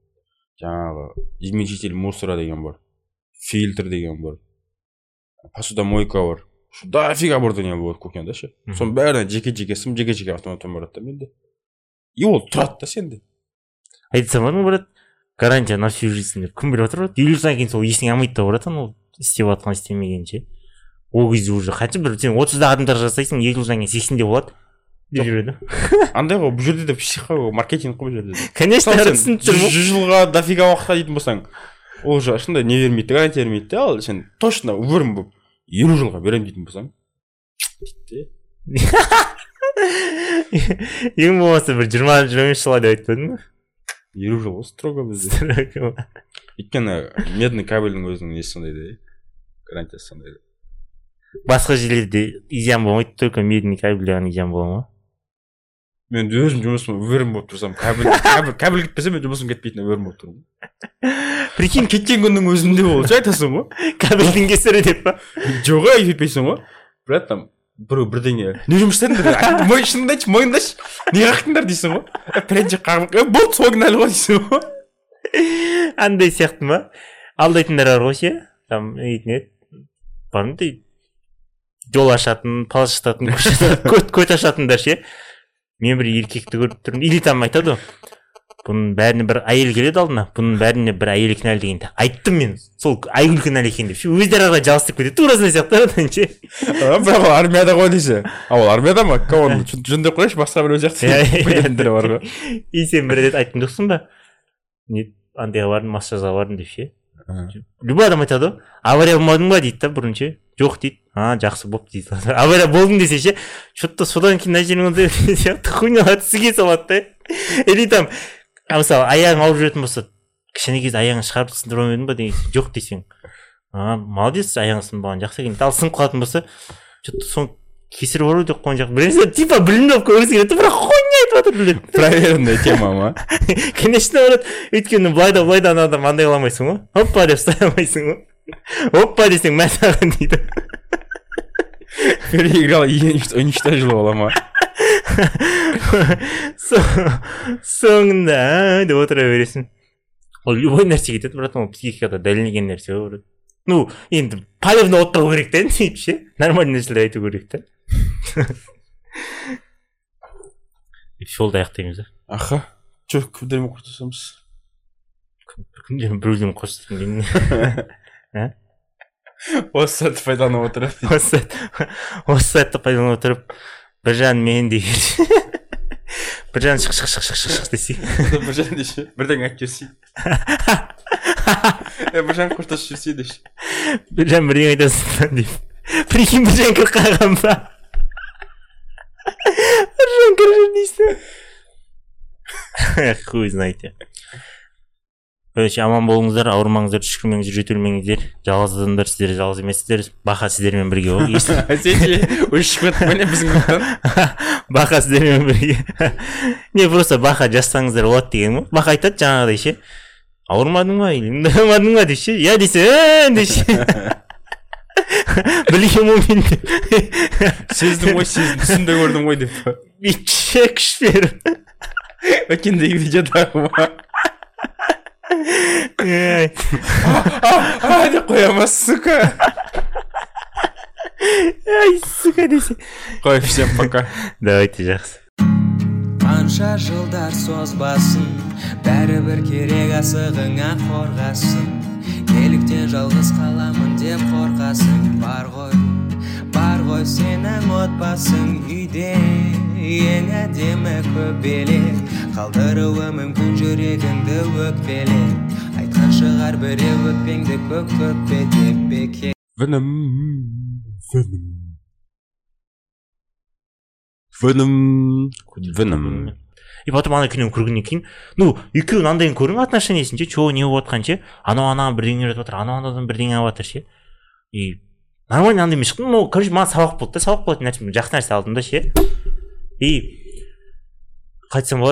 жаңағы измельчитель мусора деген бар фильтр деген бар посудомойка бар дофига оборудование болады кухняда ше соның бәріне жеке жеке сым жеке жеке автоматтан барады да менде и ол тұрады да сенде айта салмадың брат гарантия на всю жизнь деп кім біліп жатыр елу жылдан кейін сол есіңе алмайды да братан ол істеп жатқан істемеген ше. Ол кезде уже қанша бір сен отызда адамдар жасайсың елу жылдан кейін сексенде болады. Деп жүреді. Андай ғой бұл жерде де психо ғой маркетинг қой бұл жерде де. Конечно түсініп тұрмын жүз жылға дофига уақытқа дейтін болсаң ол же ешқандай не бермейді гарантия бермейді да ал сен точно уверен болып елу жылға беремін дейтін болсаң ең болмаса бір жиырма жиырма бес жылға деп айтпадың ба елу жыл ғой строго бізде өйткені медный кабельдің өзінің несі сондай да гарантиясы сондай басқа жерлерде изян болмайды только медный кабельде ғана изян бола ма? Мен өзім жұмысыма уверен болып тұрсам кабель кабель, кабель кетпесе мен жұмысым кетпейтініне уверен болып тұрмын. Прикинь. Кеткен күннің өзінде ол ше айтасың ғой. Кабельдің кесірі деп па? Жоқ ей кетпейсің ғой. Бірақ там біреу бірдеңе. Не жұмыс істедіңдер шынымды айтшы мойындашы не қақтыңдар дейсің ғой? «Ә, қағып е болды сол кінәлі ғой дейсің ғой. Андай сияқты ма? Алдайтындар бар ғой ше там нетін еді бар ма жол ашатын палас ашатын көше ашатын, көт көт ашатындар ше? Мен бір еркекті көріп тұрмын. Или там айтады ғой. Бұның бәріне бір әйел келеді алдына. Бұның бәріне бір әйел кінәлі дегенде айттым мен. Сол айгүл кінәлі екен деп. Өздері ары қарай жалғастырып кетеді. Тура сол сияқты ше бірақ ол армияда ғой дейсі а ол армияда ма? Кого жөндеп қояйыншы басқа біреу сияқты. Иә, иә. бар ғой. И сен бір рет айтқан жоқсың ба не андайға бардым массажға бардым деп ше. Любой адам айтады ғой авария болмадың ба? дейді да бұрын ше жоқ дейді. А жақсы болды дейді. Авария болдың десе ше че то содан кейін мына жерің ондай сияқты хуйнялар түсіге салады да или там мысалы аяғың ауырып жүретін болса кішкене кезде аяғыңды шығарып сындырып алмадың ба деген жоқ десең а молодец аяғың сынбаған жақсы екен. Ал сынып қалатын болса че то соның кесірі бар ғой деп қойған жоқ біресе типа білімді болып көргісі келеді бірақ хуйня айтып жатыр блин проверенная тема ма? Конечно брат өйткені былай да былай да ана адам андай қыла алмайсың ғой. Оппа деп ұстай алмайсың ғой. Оппа десең мә саған дейді. Уничтожил бола ма соңында деп отыра бересің ол любой нәрсе кетеді братан ол психикада дәлелденген нәрсе ғой брат ну енді полевно қалу керек та енді сөйтіп ше нормальный нәрселер айту керек та эпизодды аяқтаймыз да аха че кімдермен қоштасамыз бір күндері біреуден қоштасқым келмей осы сәтті пайдаланып отырып осы сәтті пайдалана отырып біржан мен деген біржан шық шық шық шық шық шық десе. Біржан деші бірдеңе айтып жіберсей е біржан қоштасып жүрсе деші біржан бірдеңе айтасың деп прикинь біржан кіріп қалған ба? Біржан кіріп жүр дейсің хуй знает. Короче аман болыңыздар ауырмаңыздар түшкірмеңіздер жөтелмеңіздер жалғыз адамдар сіздер жалғыз емессіздер баха сіздермен бірге ғой сен ше өшіп кеттің ба не біздің топтан баха сіздермен бірге. Не просто баха жазсаңыздар болады деген ғой. Баха айтады жаңағыдай ше. Ауырмадың ба или ұйықтамадың ба деп ше иә десе «Ә» деп ше білгенмін ғой мен деп сездім ғой сездім. Түсімде көрдім ғой деп. Бүйтше күш беріп. Өткендегі видеодағы Ай, а деп қоя ма сука. Ай сука десе қой всем пока. Давайте жақсы қанша жылдар созбасын бәрібір керек асығыңа қорғасын. Неліктен жалғыз қаламын деп қорқасың бар ғой бар ғой сенің отбасың үйде ең әдемі көбелек қалдыруы мүмкін жүрегіңді өкпелеп айтқан шығар біреу өкпеңді көк көкпе деп бекер Venom. Venom. Venom. Venom. и потом ана киноны көргеннен кейін ну екеуінің андайын көрдің отношениесін ше че не болып жатқанын ше анау анаған бірдеңе үйретіп жатыр анау анадан бірдеңе алып жатыр ше и нормально андай емес шықты ну короче маған сабақ болды да сабақ болатын нәрсе жақсы нәрсе алдым да ше и қайтсам болады